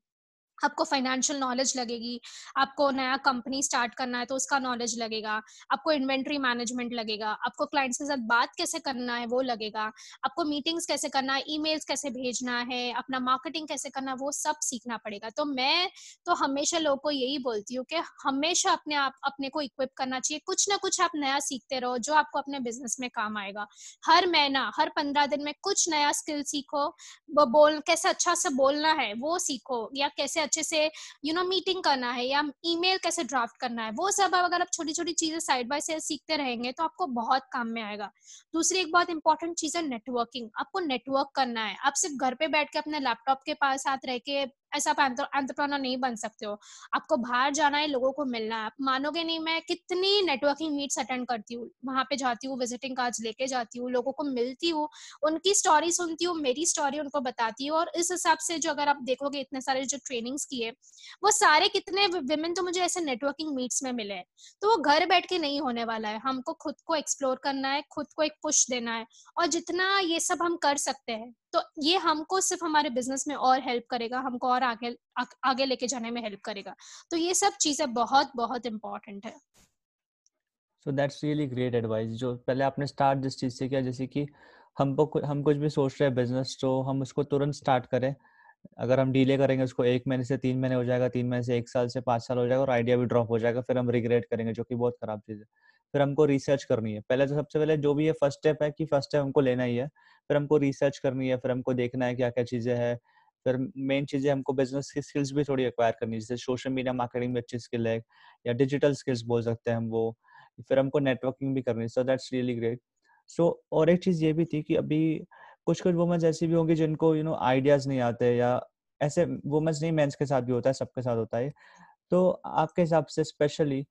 आपको फाइनेंशियल नॉलेज लगेगी, आपको नया कंपनी स्टार्ट करना है तो उसका नॉलेज लगेगा, आपको इन्वेंट्री मैनेजमेंट लगेगा, आपको क्लाइंट्स के साथ बात कैसे करना है वो लगेगा, आपको मीटिंग्स कैसे करना है ईमेल्स कैसे भेजना है, अपना मार्केटिंग कैसे करना है वो सब सीखना पड़ेगा। तो मैं तो हमेशा लोगों को यही बोलती हूँ कि हमेशा अपने आप, अपने को इक्विप करना चाहिए। कुछ ना कुछ आप नया सीखते रहो, जो आपको अपने बिज़नेस में काम आएगा। हर महीना, हर पंद्रह दिन में कुछ नया स्किल सीखो बोल, कैसे अच्छा से बोलना है वो सीखो, या कैसे अच्छे से यू नो मीटिंग करना है या ईमेल कैसे ड्राफ्ट करना है, वो सब अगर आप छोटी छोटी चीज़ें साइड बाय साइड सीखते रहेंगे तो आपको बहुत काम में आएगा। दूसरी एक बहुत इंपॉर्टेंट चीज़ है नेटवर्किंग आपको नेटवर्क करना है। आप सिर्फ़ घर पे बैठ के अपने लैपटॉप के पास साथ रह के ऐसा आप एंटरप्रेन्योर नहीं बन सकते हो। आपको बाहर जाना है, लोगों को मिलना है। आप मानोगे नहीं, मैं कितनी नेटवर्किंग मीट्स अटेंड करती हूँ। वहाँ पे जाती हूँ विजिटिंग कार्ड्स लेके जाती हूँ, लोगों को मिलती हूँ, उनकी स्टोरी सुनती हूँ, मेरी स्टोरी उनको बताती हूँ। और इस हिसाब से जो अगर आप देखोगे इतने सारे जो ट्रेनिंग्स किए, वो सारे कितने विमेन तो मुझे ऐसे नेटवर्किंग मीट्स में मिले हैं। तो वो घर बैठ के नहीं होने वाला है। हमको खुद को एक्सप्लोर करना है, खुद को एक पुश देना है। और जितना ये सब हम कर सकते हैं तो ये हमको सिर्फ़ हमारे बिज़नेस में और हेल्प करेगा हमको और आगे आ, आगे लेके जाने में हेल्प करेगा। तो ये सब चीज़ें बहुत बहुत इम्पोर्टेंट है। So that's really great advice जो पहले आपने स्टार्ट जिस चीज़ से किया जैसे कि हम हम कुछ भी सोच रहे हैं बिज़नेस तो हम उसको तुरंत स्टार्ट करें। अगर हम डीले करेंगे उसको एक महीने से तीन महीने हो जाएगा तीन महीने से एक साल से पाँच साल हो जाएगा और आइडिया भी ड्रॉप हो जाएगा फिर हम रिग्रेट करेंगे जो कि बहुत खराब चीज़ है। फिर हमको रिसर्च करनी है। पहले तो सबसे पहले जो भी है फ़र्स्ट स्टेप है कि फ़र्स्ट स्टेप हमको लेना ही है। फिर हमको रिसर्च करनी है, फिर हमको देखना है क्या क्या चीज़ें हैं। फिर मेन चीज़ें हमको बिज़नेस की स्किल्स भी थोड़ी एक्वायर करनी है, जैसे सोशल मीडिया मार्केटिंग में अच्छी स्किल है या डिजिटल स्किल्स बोल सकते हैं हम वो। फिर हमको नेटवर्किंग भी करनी so that's really great so और एक चीज़ ये भी थी कि अभी कुछ कुछ वुमेन्स ऐसी भी होंगी जिनको यू नो आइडियाज़ नहीं आते या ऐसे वुमेन्स नहीं मेंस के साथ भी होता है, सबके साथ होता है। तो आपके हिसाब से specially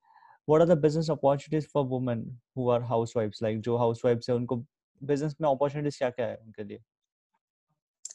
what are the business opportunities for women who are housewives like जो housewives है उनको business में opportunities क्या क्या है उनके लिए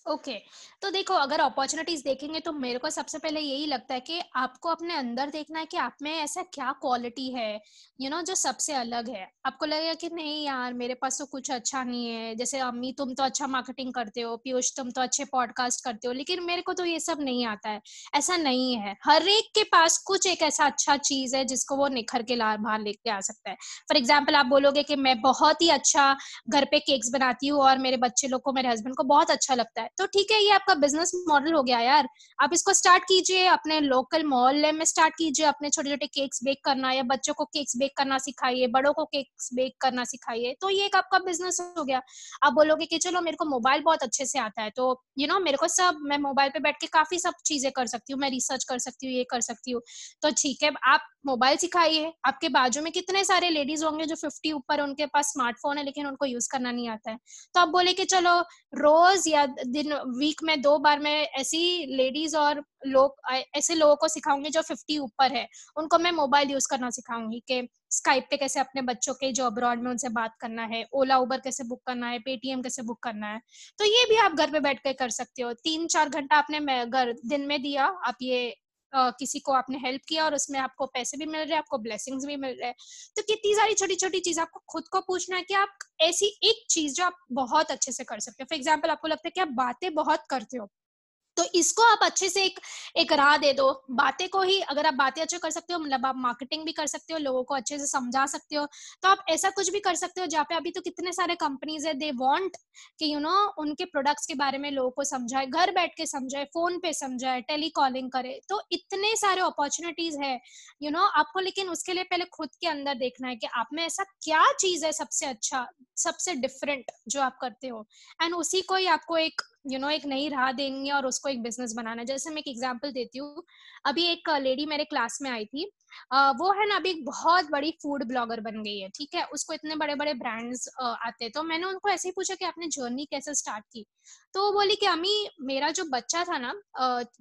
ओके। okay. तो देखो अगर अपॉर्चुनिटीज़ देखेंगे तो मेरे को सबसे पहले यही लगता है कि आपको अपने अंदर देखना है कि आप में ऐसा क्या क्वालिटी है यू you नो know, जो सबसे अलग है। आपको लगेगा कि नहीं यार मेरे पास तो कुछ अच्छा नहीं है। जैसे अम्मी तुम तो अच्छा मार्केटिंग करते हो पीयूष तुम तो अच्छे पॉडकास्ट करते हो लेकिन मेरे को तो ये सब नहीं आता है। ऐसा नहीं है। हर एक के पास कुछ एक ऐसा अच्छा चीज़ है जिसको वो निखर के ला बाहर लेके आ सकता है। फॉर एग्ज़ाम्पल आप बोलोगे कि मैं बहुत ही अच्छा घर पे केक्स बनाती हूँ और मेरे बच्चे लोग को मेरे हस्बैंड को बहुत अच्छा लगता है। तो ठीक है, ये आपका बिज़नेस मॉडल हो गया यार। आप इसको स्टार्ट कीजिए, अपने लोकल मोहल्ले में स्टार्ट कीजिए, अपने छोटे छोटे केक्स बेक करना या बच्चों को केक्स बेक करना सिखाइए, बड़ों को केक्स बेक करना सिखाइए तो ये एक आपका बिज़नेस हो गया। आप बोलोगे कि चलो मेरे को मोबाइल बहुत अच्छे से आता है तो यू नो मेरे को सब, मैं मोबाइल पे बैठ के काफ़ी सब चीज़ें कर सकती हूँ, मैं रिसर्च कर सकती हूँ, ये कर सकती हूँ। तो ठीक है, आप मोबाइल सिखाइए, आपके बाजू में कितने सारे लेडीज़ होंगे जो फिफ्टी ऊपर उनके पास स्मार्टफ़ोन है, लेकिन उनको यूज़ करना नहीं आता है। तो आप बोले कि चलो रोज या दिन वीक में दो बार मैं ऐसी लेडीज़ और लोग ऐसे लोगों को सिखाऊँगी जो फिफ्टी ऊपर है। उनको मैं मोबाइल यूज़ करना सिखाऊँगी कि स्काइप पे कैसे अपने बच्चों के जो अब्रॉड में उनसे बात करना है ओला उबर कैसे बुक करना है पेटीएम कैसे बुक करना है। तो ये भी आप घर पे बैठ कर कर सकते हो। तीन चार घंटा आपने घर दिन में दिया, आप ये Uh, किसी को आपने हेल्प किया और उसमें आपको पैसे भी मिल रहे हैं आपको ब्लेसिंग्स भी मिल रहे हैं। तो कितनी सारी छोटी छोटी चीज़ आपको खुद को पूछना है कि आप ऐसी एक चीज़ जो आप बहुत अच्छे से कर सकते हो। फॉर एग्ज़ाम्पल आपको लगता है कि आप बातें बहुत करते हो तो इसको आप अच्छे से एक एक राह दे दो। बातें को ही, अगर आप बातें अच्छे कर सकते हो मतलब आप मार्केटिंग भी कर सकते हो, लोगों को अच्छे से समझा सकते हो तो आप ऐसा कुछ भी कर सकते हो जहाँ पे अभी तो कितने सारे कंपनीज़ है दे वांट कि यू नो उनके प्रोडक्ट्स के बारे में लोगों को समझाए, घर बैठ के समझाए फ़ोन पे समझाए टेलीकॉलिंग करे। तो इतने सारे अपॉर्चुनिटीज़ है यू नो आपको लेकिन उसके लिए पहले खुद के अंदर देखना है कि आप में ऐसा क्या चीज़ है सबसे अच्छा सबसे डिफरेंट जो आप करते हो। एंड उसी को ही आपको एक यू you नो know, एक नई राह देंगे और उसको एक बिज़नेस बनाना जैसे मैं एक एग्ज़ाम्पल देती हूँ। अभी एक लेडी मेरे क्लास में आई थी। वो है ना अभी एक बहुत बड़ी फ़ूड ब्लॉगर बन गई है, ठीक है? उसको इतने बड़े बड़े ब्रांड्स आते हैं। तो मैंने उनको ऐसे ही पूछा कि आपने जर्नी कैसे स्टार्ट की? तो वो बोली कि अम्मी, मेरा जो बच्चा था ना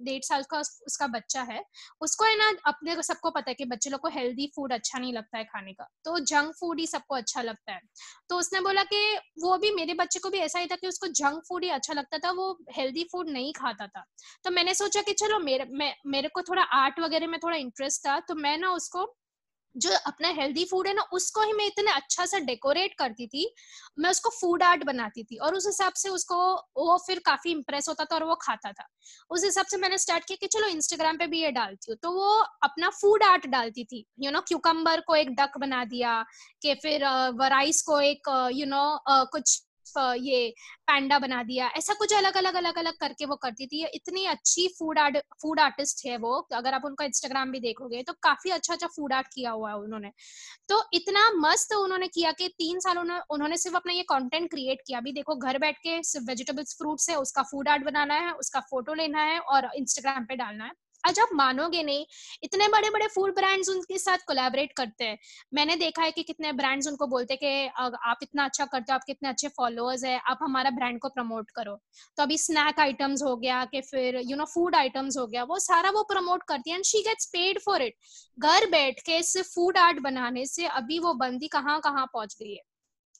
डेढ़ साल का उसका बच्चा है, उसको है ना अपने सबको पता है कि बच्चे लोग को हेल्दी फ़ूड अच्छा नहीं लगता है खाने का। तो जंक फ़ूड ही सबको अच्छा लगता है। तो उसने बोला कि वो भी मेरे बच्चे को भी ऐसा ही था कि उसको जंक फ़ूड ही अच्छा लगता था, वो हेल्दी फ़ूड नहीं खाता था। तो मैंने सोचा कि चलो मेरे मेरे को थोड़ा आर्ट वगैरह में थोड़ा इंटरेस्ट था तो मैं ना उसको, जो अपना हेल्दी फ़ूड है ना, उसको ही मैं इतने अच्छा से डेकोरेट करती थी, मैं उसको फ़ूड आर्ट बनाती थी और उस हिसाब से उसको, वो फिर काफ़ी इम्प्रेस होता था और वो खाता था। उस हिसाब से मैंने स्टार्ट किया कि चलो इंस्टाग्राम पे भी ये डालती हूँ। तो वो अपना फ़ूड आर्ट डालती थी। यू नो क्यूकम्बर को एक डक बना दिया, कि फिर वराइस को एक यू नो कुछ ये पैंडा बना दिया। ऐसा कुछ अलग अलग अलग अलग करके वो करती थी। इतनी अच्छी फ़ूड आर्ट फ़ूड आर्टिस्ट है वो। अगर आप उनका इंस्टाग्राम भी देखोगे तो काफ़ी अच्छा अच्छा फ़ूड आर्ट किया हुआ है उन्होंने। तो इतना मस्त उन्होंने किया कि तीन साल उन्होंने उन्होंने सिर्फ़ अपना ये कॉन्टेंट क्रिएट किया। अभी देखो, घर बैठ के सिर्फ़ वेजिटेबल्स फ्रूट्स है, उसका फ़ूड आर्ट बनाना है, उसका फ़ोटो लेना है और इंस्टाग्राम पे डालना है। आज आप मानोगे नहीं, इतने बड़े बड़े फ़ूड ब्रांड्स उनके साथ कोलैबोरेट करते हैं। मैंने देखा है कि कितने ब्रांड्स उनको बोलते हैं कि आप इतना अच्छा करते हो आप कितने अच्छे फॉलोअर्स है, आप हमारा ब्रांड को प्रमोट करो। तो अभी स्नैक आइटम्स हो गया कि फिर यू नो फ़ूड आइटम्स हो गया, वो सारा वो प्रमोट करती है and she gets paid for it घर बैठ के सिर्फ़ फ़ूड आर्ट बनाने से अभी वो बंदी कहाँ कहाँ पहुँच गई है।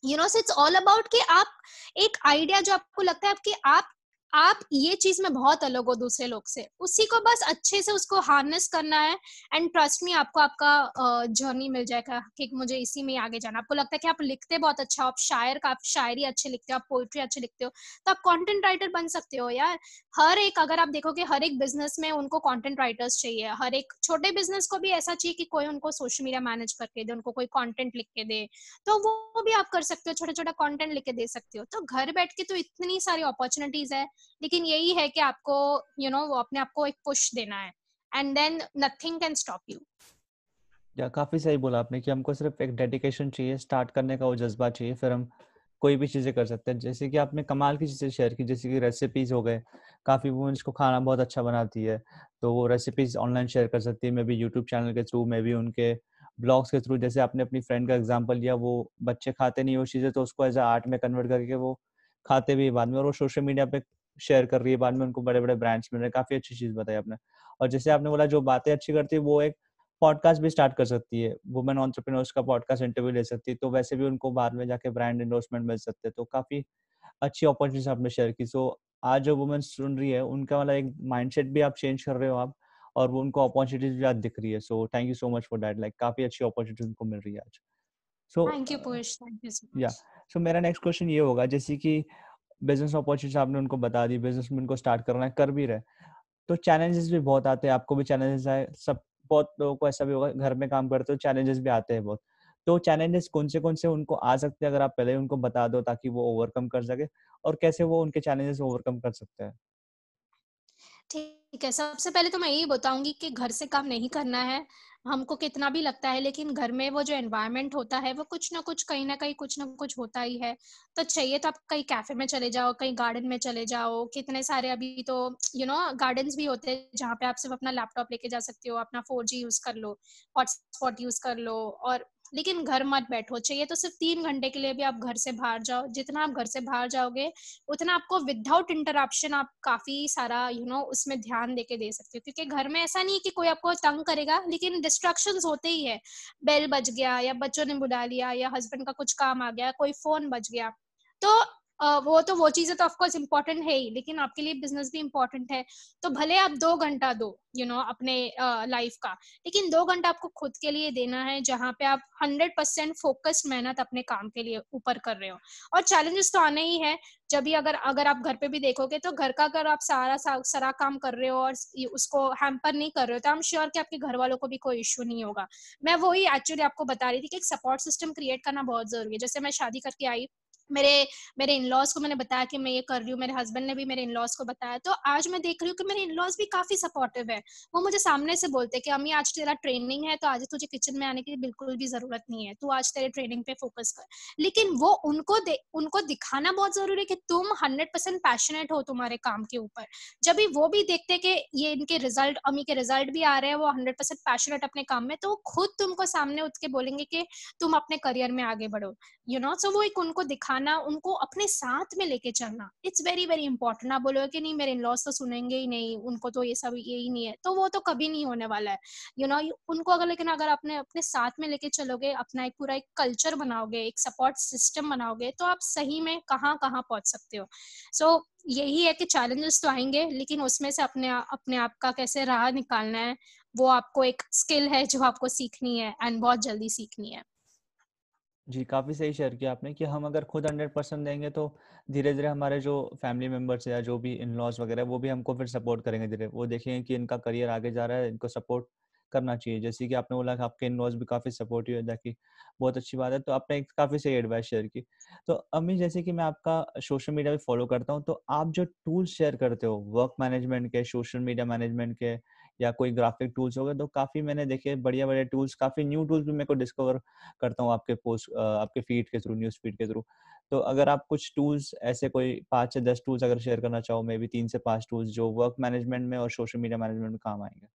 You know it's all about कि आप, एक आइडिया जो आपको लगता है कि आप आप ये चीज़ में बहुत अलग हो दूसरे लोग से। उसी को बस अच्छे से उसको हार्नेस करना है एंड ट्रस्ट मी आपको आपका जर्नी मिल जाएगा कि मुझे इसी में आगे जाना आपको लगता है कि आप लिखते बहुत अच्छा हो, आप शायर का, आप शायरी अच्छे लिखते हो, आप पोइट्री अच्छे लिखते हो तो आप कॉन्टेंट राइटर बन सकते हो यार। हर एक, अगर आप देखोगे हर एक बिज़नेस में उनको कॉन्टेंट राइटर्स चाहिए। हर एक छोटे बिज़नेस को भी ऐसा चाहिए कि कोई उनको सोशल मीडिया मैनेज करके दे, उनको कोई कॉन्टेंट लिख के दे। तो वो भी आप कर सकते हो छोटा छोटा कॉन्टेंट लिख के दे सकते हो। तो घर बैठ के तो इतनी सारी अपॉर्चुनिटीज़ है। लेकिन यही है कि आपको यू नो वो अपने आप को एक पुश देना है। And then nothing can stop you yeah, काफ़ी सही बोला आपने कि हमको सिर्फ़ एक डेडिकेशन चाहिए स्टार्ट करने का वो जज्बा चाहिए, फिर हम कोई भी चीज़ें कर सकते हैं। जैसे कि आपने कमाल की चीज़ें शेयर की, जैसे कि रेसिपीज़ हो गए। काफ़ी वो इसको खाना बहुत अच्छा बनाती है तो वो रेसिपीज़ ऑनलाइन शेयर कर सकती है। मे बी यूट्यूब चैनल के थ्रू मे बी उनके ब्लॉग्स के थ्रू जैसे आपने अपनी फ्रेंड का एग्ज़ाम्पल लिया, वो बच्चे खाते नहीं वो चीज़ें तो उसको एज आर्ट में कन्वर्ट करके वो खाते भी बाद में, और वो सोशल मीडिया पे शेयर कर रही है बाद में उनको बड़े बड़े ब्रांड्स मिल रहे हैं। काफ़ी अच्छी चीज़ बताई आपने। और जैसे आपने बोला जो बातें अच्छी करती है वो एक पॉडकास्ट भी स्टार्ट कर सकती है। वुमेन ऑन्टरप्रिनर्स का पॉडकास्ट इंटरव्यू ले सकती है तो वैसे भी उनको बाद में जाके ब्रांड इंडोर्समेंट मिल सकते हैं। तो काफ़ी अच्छी अपॉर्चुनिटी आपने शेयर की। सो आज जो वुमेन सुन रही है उनका वाला एक माइंडसेट भी आप चेंज कर रहे हो आप और वो उनको अपॉर्चुनिटीज़ भी आज दिख रही है। So thank you so much for that. Like काफ़ी अच्छी अपॉर्चुनिटी उनको मिल रही है आज। So thank you push thank you yeah so मेरा नेक्स्ट क्वेश्चन ये होगा जैसे कि बिज़नेस अपॉर्चुनिटी आपने उनको बता दी बिज़नेस में उनको स्टार्ट करना है, कर भी रहे तो चैलेंजेस भी बहुत आते हैं, आपको भी चैलेंजेस आए, सब बहुत लोगों को ऐसा भी होगा, घर में काम करते हो चैलेंजेस भी आते हैं बहुत। तो चैलेंजेस कौन से कौन से उनको आ सकते हैं, अगर आप पहले उनको बता दो ताकि वो ओवरकम कर सके, और कैसे वो उनके चैलेंजेस ओवरकम कर सकते हैं? ठीक है, सबसे पहले तो मैं यही बताऊँगी कि घर से काम नहीं करना है, हमको कितना भी लगता है, लेकिन घर में वो जो एनवायरनमेंट होता है, वो कुछ ना कुछ, कहीं ना कहीं कुछ ना कुछ होता ही है। तो चाहिए तो आप कहीं कैफ़े में चले जाओ, कहीं गार्डन में चले जाओ, कितने सारे अभी तो यू नो गार्डन्स भी होते हैं, जहाँ पे आप सिर्फ़ अपना लैपटॉप लेके जा सकते हो, अपना फोर यूज़ कर लो हॉटस्पॉट यूज़ कर लो, और लेकिन घर मत बैठो चाहिए तो सिर्फ़ तीन घंटे के लिए भी आप घर से बाहर जाओ। जितना आप घर से बाहर जाओगे उतना आपको विदाउट इंटरप्शन आप काफ़ी सारा यू you नो know, उसमें ध्यान देके दे सकते हो। क्योंकि घर में ऐसा नहीं है कि कोई आपको तंग करेगा लेकिन डिस्ट्रक्शन होते ही है। बेल बज गया या बच्चों ने बुला लिया या हस्बैंड का कुछ काम आ गया कोई फ़ोन बज गया। तो वो तो वो चीज़ें तो ऑफकोर्स इम्पोर्टेंट है ही लेकिन आपके लिए बिज़नेस भी इम्पोर्टेंट है। तो भले आप दो घंटा दो यू you नो know, अपने लाइफ uh, का लेकिन दो घंटा आपको खुद के लिए देना है जहाँ पे आप हंड्रेड परसेंट फोकस्ड मेहनत अपने काम के लिए ऊपर कर रहे हो। और चैलेंजेस तो आने ही है जब भी अगर अगर आप घर पे भी देखोगे तो घर का अगर आप सारा सारा काम कर रहे हो और उसको हैम्पर नहीं कर रहे हो तो आई एम श्योर कि आपके घर वालों को भी कोई इश्यू नहीं होगा। मैं वही एक्चुअली आपको बता रही थी कि एक सपोर्ट सिस्टम क्रिएट करना बहुत ज़रूरी है। जैसे मैं शादी करके आई मेरे मेरे इन लॉज को मैंने बताया कि मैं ये कर रही हूँ, मेरे हस्बैंड ने भी मेरे इन लॉज को बताया। तो आज मैं देख रही हूँ कि मेरे इन लॉज भी काफ़ी सपोर्टिव है। वो मुझे सामने से बोलते कि, अम्मी, आज तेरा ट्रेनिंग है तो आज तुझे किचन में आने की बिल्कुल भी ज़रूरत नहीं है। तू आज तेरे ट्रेनिंग पे फोकस कर। लेकिन वो उनको उनको दिखाना बहुत ज़रूरी है कि तुम हंड्रेड परसेंट पैशनेट हो तुम्हारे काम के ऊपर। जब भी वो भी देखते कि ये इनके रिज़ल्ट अम्मी के रिज़ल्ट भी आ रहे हैं, वो हंड्रेड परसेंट पैशनेट अपने काम में तो खुद तुमको सामने उठ के बोलेंगे कि तुम अपने करियर में आगे बढ़ो यू नो सो वो एक उनको दिखाना सिखाना उनको अपने साथ में लेके चलना। इट्स वेरी वेरी इंपॉर्टेंट आप बोलोगे कि नहीं मेरे इन लॉस तो सुनेंगे ही नहीं उनको तो ये सब यही नहीं है। तो वो तो कभी नहीं होने वाला है। यू you नो know, उनको अगर लेकिन अगर अपने अपने साथ में लेके चलोगे अपना एक पूरा एक कल्चर बनाओगे एक सपोर्ट सिस्टम बनाओगे तो आप सही में कहाँ कहाँ पहुँच सकते हो। सो so, यही है कि चैलेंजेस तो आएँगे लेकिन उसमें से अपने अपने आप का कैसे राह निकालना है वो आपको एक स्किल है जो आपको सीखनी है एंड बहुत जल्दी सीखनी है। जी, काफ़ी सही शेयर किया आपने कि हम अगर खुद हंड्रेड परसेंट देंगे तो धीरे धीरे हमारे जो फैमिली मेंबर्स या जो भी इन लॉज वगैरह वो भी हमको फिर सपोर्ट करेंगे धीरे। वो देखेंगे कि इनका करियर आगे जा रहा है, इनको सपोर्ट करना चाहिए। जैसे कि आपने बोला कि आपके इन लॉज भी काफ़ी सपोर्टिव है, ताकि बहुत अच्छी बात है। तो आपने एक काफ़ी सही एडवाइस शेयर की। तो अम्मी, जैसे कि मैं आपका सोशल मीडिया भी फॉलो करता हूँ तो आप जो टूल्स शेयर करते हो, वर्क मैनेजमेंट के, सोशल मीडिया मैनेजमेंट के या कोई ग्राफिक टूल्स हो गए तो काफ़ी मैंने देखे बढ़िया बढ़िया टूल्स काफ़ी न्यू टूल्स भी मेरे को डिस्कवर करता हूँ आपके पोस्ट आपके फ़ीड के थ्रू न्यूज़ फ़ीड के थ्रू तो अगर आप कुछ टूल्स ऐसे कोई पाँच से दस टूल्स अगर शेयर करना चाहो मे बी तीन से पाँच टूल्स जो वर्क मैनेजमेंट में और सोशल मीडिया मैनेजमेंट में काम आएँगे।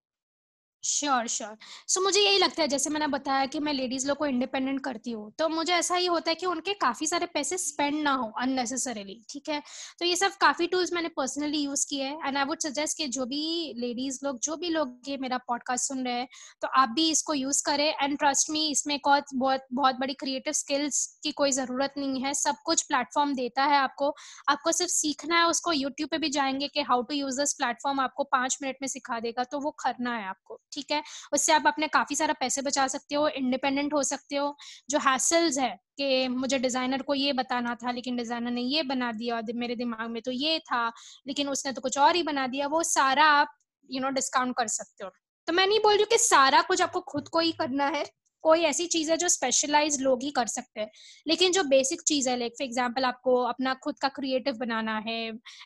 श्योर श्योर सो मुझे यही लगता है, जैसे मैंने बताया कि मैं लेडीज़ लोग को इंडिपेंडेंट करती हूँ तो मुझे ऐसा ही होता है कि उनके काफ़ी सारे पैसे स्पेंड ना हो अननेसेसरीली ठीक है? तो ये सब काफ़ी टूल्स मैंने पर्सनली यूज़ किए हैं एंड आई वुड सजेस्ट कि जो भी लेडीज़ लोग, जो भी लोग ये मेरा पॉडकास्ट सुन रहे हैं तो आप भी इसको यूज़ करें एंड ट्रस्ट मी इसमें एक बहुत बहुत बड़ी क्रिएटिव स्किल्स की कोई ज़रूरत नहीं है। सब कुछ प्लेटफॉर्म देता है आपको। आपको सिर्फ़ सीखना है, उसको यूट्यूब पे भी जाएँगे कि how to use this platform आपको पाँच मिनट में सिखा देगा तो वो करना है आपको। ठीक है? उससे आप अपने काफ़ी सारा पैसे बचा सकते हो इंडिपेंडेंट हो सकते हो। जो हैसल्स है कि मुझे डिज़ाइनर को ये बताना था, लेकिन डिज़ाइनर ने ये बना दिया मेरे दिमाग में तो ये था, लेकिन उसने तो कुछ और ही बना दिया। वो सारा आप यू नो डिस्काउंट कर सकते हो। तो मैं नहीं बोल रही हूँ कि सारा कुछ आपको खुद को ही करना है। कोई ऐसी चीज़ है जो स्पेशलाइज लोग ही कर सकते हैं। लेकिन जो बेसिक चीज़ है लाइक फॉर एग्ज़ाम्पल आपको अपना खुद का क्रिएटिव बनाना है,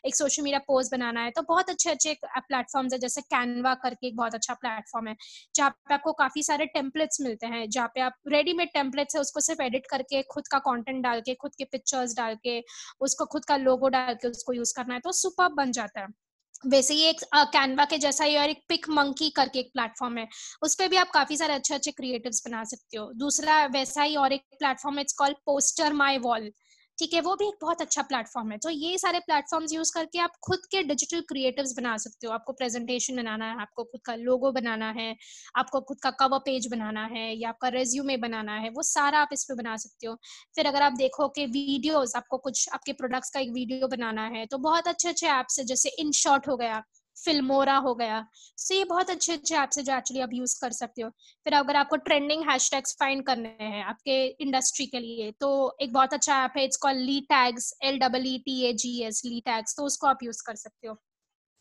एक सोशल मीडिया पोस्ट बनाना है तो बहुत अच्छे अच्छे प्लेटफॉर्म्स है, जैसे कैनवा करके एक बहुत अच्छा प्लेटफॉर्म है, जहाँ पे आपको काफ़ी सारे टेम्पलेट्स मिलते हैं, जहाँ पे आप रेडीमेड टेम्पलेट्स है, उसको सिर्फ़ एडिट करके, खुद का कॉन्टेंट डाल के, खुद के पिक्चर्स डाल के, उसको खुद का लोगो डाल के उसको यूज़ करना है तो सुपर बन जाता है। वैसे ही एक कैनवा के जैसा ही और एक पिक मंकी करके एक प्लेटफॉर्म है। उस पर भी आप काफ़ी सारे अच्छे अच्छे क्रिएटिव्स बना सकते हो। दूसरा वैसा ही और एक प्लेटफॉर्म है it's called Poster My Wall ठीक है, वो भी एक बहुत अच्छा प्लेटफॉर्म है। तो ये सारे प्लेटफॉर्म्स यूज़ करके आप खुद के डिजिटल क्रिएटिव्स बना सकते हो। आपको प्रेजेंटेशन बनाना है, आपको खुद का लोगो बनाना है, आपको खुद का कवर पेज बनाना है या आपका रेज्यूमे बनाना है, वो सारा आप इस पे बना सकते हो। फिर अगर आप देखो कि वीडियोस आपको कुछ, आपके प्रोडक्ट्स का एक वीडियो बनाना है तो बहुत अच्छे अच्छे ऐप्स है, जैसे इन शॉर्ट हो गया फिल्मोरा हो गया। सो ये बहुत अच्छे अच्छे ऐप्स है जो एक्चुअली आप यूज़ कर सकते हो। फिर अगर आपको ट्रेंडिंग हैशटैग्स फाइंड करने हैं आपके इंडस्ट्री के लिए तो एक बहुत अच्छा ऐप है it's call Leetags L double E T A G S Leetags तो उसको आप यूज़ कर सकते हो।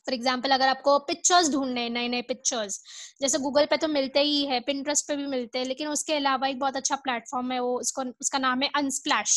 फॉर एग्ज़ाम्पल अगर आपको पिक्चर्स ढूँढने हैं नए नए पिक्चर्स जैसे गूगल पे तो मिलते ही है पिंट्रस्ट पे भी मिलते हैं, लेकिन उसके अलावा एक बहुत अच्छा प्लेटफॉर्म है, वो उसको, उसका नाम है अनस्प्लैश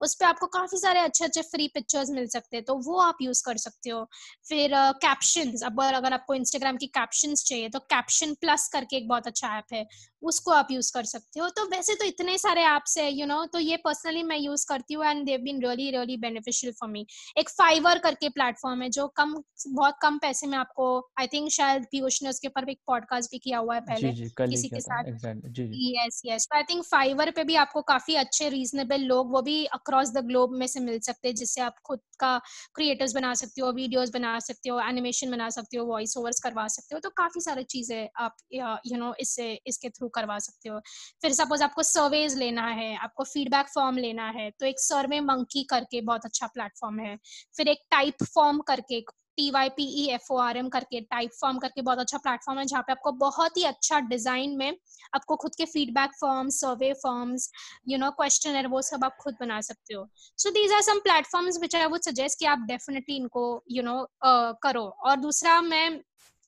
उस पर आपको काफ़ी सारे अच्छे अच्छे फ्री पिक्चर्स मिल सकते हैं तो वो आप यूज़ कर सकते हो। फिर कैप्शन uh, अब अगर आपको इंस्टाग्राम की कैप्शन चाहिए तो कैप्शन प्लस करके एक बहुत अच्छा ऐप है उसको आप यूज़ कर सकते हो। तो वैसे तो इतने सारे ऐप्स है यू नो तो ये पर्सनली मैं यूज़ करती हूँ and they've been really really beneficial for me एक फाइवर करके प्लेटफॉर्म है जो कम बहुत कम पैसे में आपको आई थिंक शायद पीयूष ने उसके ऊपर एक पॉडकास्ट भी किया हुआ है पहले जी, जी, किसी के साथ। Yes yes I think Fiverr पे भी आपको काफ़ी अच्छे रीजनेबल लोग वो भी अक्रॉस द ग्लोब में से मिल सकते हैं, जिससे आप खुद का क्रिएटर्स बना सकते हो वीडियोस बना सकते हो एनिमेशन बना सकते हो वॉइस ओवर्स करवा सकते हो तो काफ़ी सारी चीज़ें आप, यू नो इससे, इसके थ्रू करवा सकते हो। फिर सपोज़ आपको सर्वेज लेना है, आपको फीडबैक फॉर्म लेना है तो एक सर्वे मंकी करके बहुत अच्छा प्लेटफॉर्म है। फिर एक टाइप फॉर्म करके T Y P E F O R M करके टाइप फॉर्म करके बहुत अच्छा प्लेटफॉर्म है जहाँ पे आपको बहुत ही अच्छा डिज़ाइन में आपको खुद के feedback form survey forms you know question है वो सब आप खुद बना सकते हो। So these are some platforms which I would suggest कि आप डेफिनेटली इनको you you know know, uh, करो। और दूसरा मैं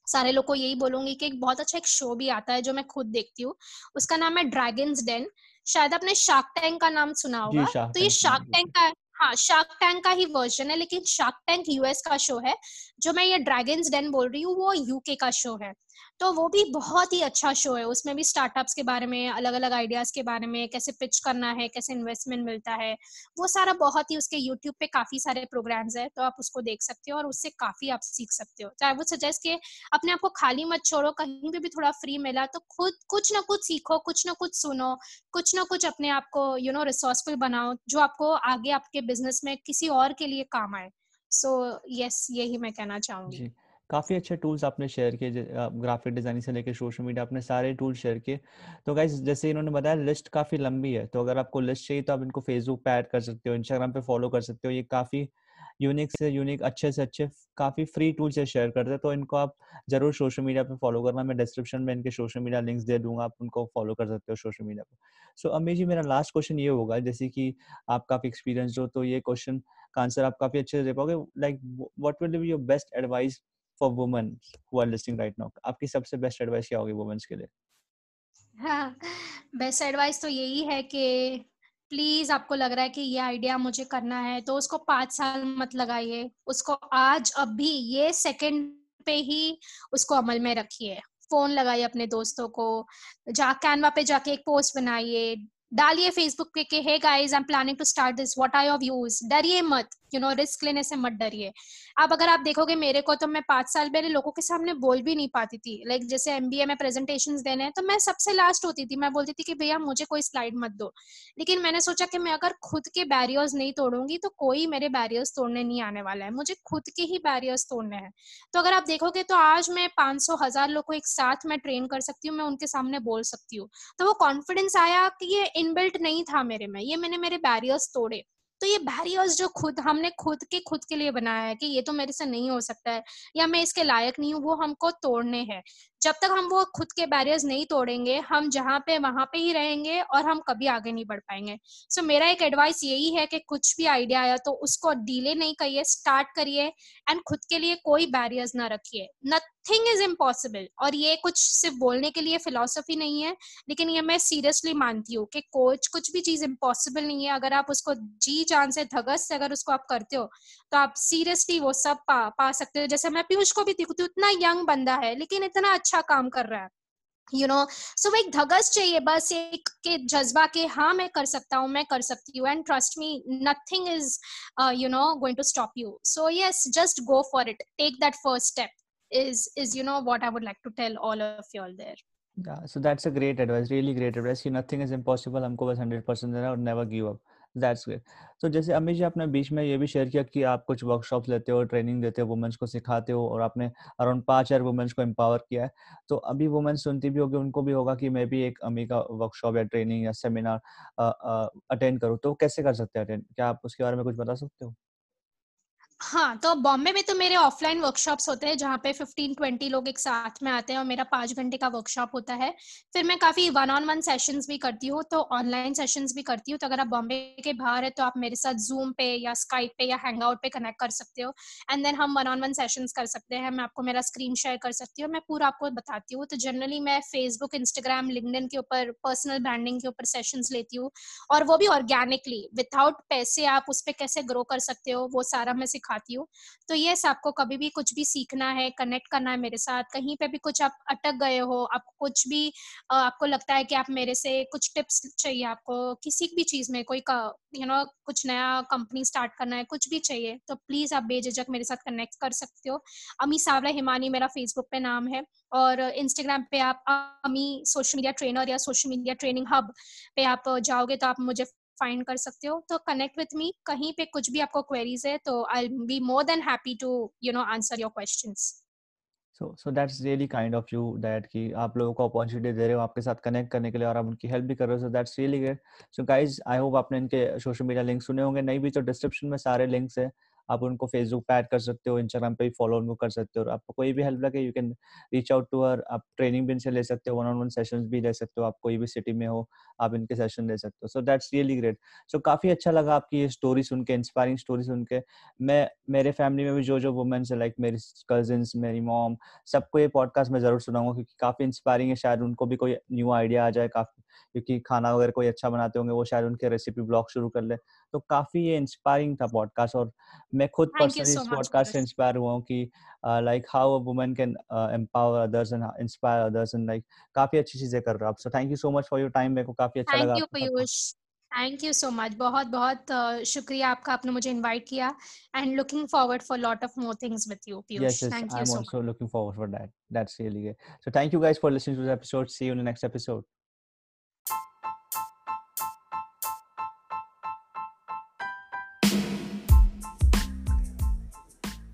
सारे लोग को यही बोलूँगी कि एक बहुत अच्छा एक शो भी आता है जो मैं खुद देखती हूँ। उसका नाम है ड्रैगन्स डेन शायद आपने शार्क टैंक का नाम सुना होगा। तो ये शार्क टैंक का हाँ शार्क टैंक का ही वर्जन है, लेकिन शार्क टैंक यूएस का शो है, जो मैं ये ड्रैगन्स डेन बोल रही हूँ, वो यूके का शो है। तो वो भी बहुत ही अच्छा शो है। उसमें भी स्टार्टअप्स के बारे में अलग अलग आइडियाज़ के बारे में, कैसे पिच करना है, कैसे इन्वेस्टमेंट मिलता है, वो सारा बहुत ही उसके यूट्यूब पे काफ़ी सारे प्रोग्राम्स है तो आप उसको देख सकते हो और उससे काफ़ी आप सीख सकते हो। चाहे वो सजेस्ट के अपने आप को खाली मत छोड़ो, कहीं पे भी थोड़ा फ्री मिला तो खुद, कुछ ना कुछ सीखो, कुछ ना कुछ सुनो, कुछ ना कुछ अपने आप को यू नो रिसोर्सफुल बनाओ, जो आपको आगे आपके बिज़नेस में किसी और के लिए काम आए। सो यस यही मैं कहना चाहूँगी। काफ़ी अच्छे टूल्स आपने शेयर किए ग्राफिक डिज़ाइनिंग से लेकर सोशल मीडिया, आपने सारे टूल शेयर किए। तो गाइज़ जैसे इन्होंने बताया, लिस्ट काफ़ी लंबी है तो अगर आपको लिस्ट चाहिए तो आप इनको फेसबुक पे ऐड कर सकते हो इंस्टाग्राम पे फॉलो कर सकते हो। ये काफ़ी यूनिक से, यूनिक, अच्छे से, अच्छे, काफ़ी फ्री टूल से शेयर करते हैं तो इनको आप ज़रूर सोशल मीडिया पे फॉलो करना। मैं डिस्क्रिप्शन में इनके सोशल मीडिया लिंक्स दे दूँगा, आप उनको फॉलो कर सकते हो सोशल मीडिया पर सो अमी जी, मेरा लास्ट क्वेश्चन ये होगा, जैसे कि आप काफ़ी एक्सपीरियंस हो तो ये क्वेश्चन का आंसर आप काफ़ी अच्छे से दे पाओगे। Like what will be your best advice for women who are listening right now आपकी सबसे बेस्ट एडवाइस क्या होगी वुमेन्स के लिए? हाँ बेस्ट एडवाइस तो यही है कि प्लीज़ आपको लग रहा है कि ये आइडिया मुझे करना है तो उसको पाँच साल मत लगाइए। उसको आज, अभी, ये सेकंड पे ही उसको अमल में रखिए। फ़ोन लगाइए अपने दोस्तों को, जा कैनवा पे जाके एक पोस्ट बनाइए। डालिए फेसबुक पे कि hey guys I am planning to start this what are your views डरिए मत। यू नो रिस्क लेने से मत डरिए। अब अगर आप देखोगे मेरे को तो मैं पाँच साल पहले लोगों के सामने बोल भी नहीं पाती थी। लाइक like, जैसे एमबीए में प्रेजेंटेशन देने हैं तो मैं सबसे लास्ट होती थी। मैं बोलती थी कि भैया मुझे कोई स्लाइड मत दो। लेकिन मैंने सोचा कि मैं अगर खुद के बैरियर्स नहीं तोड़ूँगी तो कोई मेरे बैरियर्स तोड़ने नहीं आने वाला है। मुझे खुद के ही बैरियर्स तोड़ने हैं। तो अगर आप देखोगे तो आज मैं पाँच सौ हज़ार लोग को एक साथ में ट्रेन कर सकती हूँ मैं उनके सामने बोल सकती हूँ। तो वो कॉन्फिडेंस आया कि ये इनबिल्ट नहीं था मेरे में। ये मैंने मेरे बैरियर्स तोड़े। तो ये बैरियर्स जो खुद, हमने खुद के खुद के लिए बनाया है कि ये तो मेरे से नहीं हो सकता है, या मैं इसके लायक नहीं हूँ, वो हमको तोड़ने हैं। जब तक हम वो खुद के बैरियर्स नहीं तोड़ेंगे हम जहाँ पे वहाँ पे ही रहेंगे और हम कभी आगे नहीं बढ़ पाएँगे। सो so, मेरा एक एडवाइस यही है कि कुछ भी आइडिया आया तो उसको डिले नहीं करिए स्टार्ट करिए एंड खुद के लिए कोई बैरियर्स ना रखिए। नथिंग इज़ इम्पॉसिबल और ये कुछ सिर्फ़ बोलने के लिए फिलोसफी नहीं है लेकिन ये मैं सीरियसली मानती हूँ कि कोच कुछ भी चीज़ इम्पॉसिबल नहीं है। अगर आप उसको जी जान से धगस से अगर उसको आप करते हो तो आप सीरियसली वो सब पा, पा सकते हो। जैसे मैं पीयूष को भी देखती हूँ इतना यंग बंदा है लेकिन इतना अच्छा काम कर रहा है यू नो सो एक धगस चाहिए बस एक के जज्बा के हाँ मैं कर सकता हूँ मैं कर सकती हूँ and trust me nothing is you know going to stop you so yes just go for it take that first step is is you know what i would like to tell all of you all there yeah so that's a great advice really great advice you nothing is impossible हमको बस 100% देना और never give up that's great तो जैसे अमित जी, आपने बीच में ये भी शेयर किया कि आप कुछ वर्कशॉप लेते हो ट्रेनिंग देते हो वुमेन्स को सिखाते हो और आपने अराउंड पाँच हज़ार वुमेन्स को एम्पावर किया है। तो अभी वुमेन्स सुनती भी होगी, उनको भी होगा कि मैं भी एक अमी का वर्कशॉप या ट्रेनिंग या सेमिनार अटेंड करूँ। तो कैसे कर सकते हैं अटेंड क्या आप उसके बारे में कुछ बता सकते हो? हाँ तो बॉम्बे में तो मेरे ऑफलाइन वर्कशॉप्स होते हैं, जहाँ पे 15-20 लोग एक साथ में आते हैं और मेरा पाँच घंटे का वर्कशॉप होता है। फिर मैं काफ़ी वन ऑन वन सेशंस भी करती हूँ तो ऑनलाइन सेशंस भी करती हूँ। तो अगर आप बॉम्बे के बाहर है तो आप मेरे साथ जूम पे या स्काइप पे या हैंग आउट पे कनेक्ट कर सकते हो। एंड देन हम वन ऑन वन सेशंस कर सकते हैं, मैं आपको मेरा स्क्रीन शेयर कर सकती हूँ, मैं पूरा आपको बताती हूँ। तो जनरली मैं फेसबुक इंस्टाग्राम लिंकडिन के ऊपर पर्सनल ब्रांडिंग के ऊपर सेशंस लेती हूँ। और वो भी ऑर्गेनिकली विदाउट पैसे आप उस पर कैसे ग्रो कर सकते हो, वो सारा मैं सिखाती हूँ। तो यस आपको कभी भी कुछ भी सीखना है कनेक्ट करना है मेरे साथ, कहीं पे भी कुछ आप अटक गए हो, आपको कुछ भी आपको लगता है कि आप मेरे से कुछ टिप्स चाहिए आपको, किसी भी चीज़ में कोई यू नो कुछ नया कंपनी स्टार्ट करना है, कुछ भी चाहिए तो प्लीज़ आप बेझिझक मेरे साथ कनेक्ट कर सकते हो। अमी सावरा हिमानी मेरा फेसबुक पे नाम है, और इंस्टाग्राम पे आप अमी सोशल मीडिया ट्रेनर या सोशल मीडिया ट्रेनिंग हब पे आप जाओगे तो आप मुझे फाइंड कर सकते हो। तो कनेक्ट विथ मी कहीं पे कुछ भी आपको क्वेरीज है तो I be more than happy to you know answer your question so so that's really kind of you that कि आप लोगों को अपॉर्चुनिटी दे रहे हो आपके साथ कनेक्ट करने के लिए और आप उनकी हेल्प भी कर रहे हो। So that's really great so guys I hope आपने इनके सोशल मीडिया लिंक सुने होंगे। नहीं भी तो डिस्क्रिप्शन में सारे लिंक्स है। आप उनको फेसबुक पे ऐड कर सकते हो इंस्टाग्राम पे भी फॉलो उनको कर सकते हो और आपको कोई भी हेल्प लगे you can reach out to her आप ट्रेनिंग भी इनसे ले सकते हो वन ऑन वन सेशन भी ले सकते हो, आप कोई भी सिटी में हो, आप इनके सेशन ले सकते हो। So that's really great so काफ़ी अच्छा लगा आपकी ये स्टोरी सुन के इंस्पायरिंग स्टोरी सुन के। मैं, मेरे फैमिली में भी जो जो वुमेन्स है लाइक मेरी कजिन मेरी मॉम सबको ये पॉडकास्ट में ज़रूर सुनाऊँगा क्योंकि काफ़ी इंस्पायरिंग है, शायद उनको भी कोई न्यू आइडिया आ जाए, काफ़ी क्योंकि खाना वगैरह कोई अच्छा बनाते होंगे वो शायद उनके रेसिपी ब्लॉग शुरू कर ले। तो काफ़ी ये इंस्पायरिंग था पॉडकास्ट और मैं खुद पर्सनली इस पॉडकास्ट से इंस्पायर हुआ हूँ कि like how a woman can empower others and inspire others and like काफ़ी अच्छी चीज़ें कर रहे हो आप। So thank you so much for your time मेरे को काफ़ी अच्छा लगा thank you thank you so much बहुत बहुत शुक्रिया आपका आपने मुझे इनवाइट किया। And looking forward for lot of more things with you Piyush thank you so much I'm also looking forward for that. That's really good. So thank you guys for listening to this episode. See you in the next episode.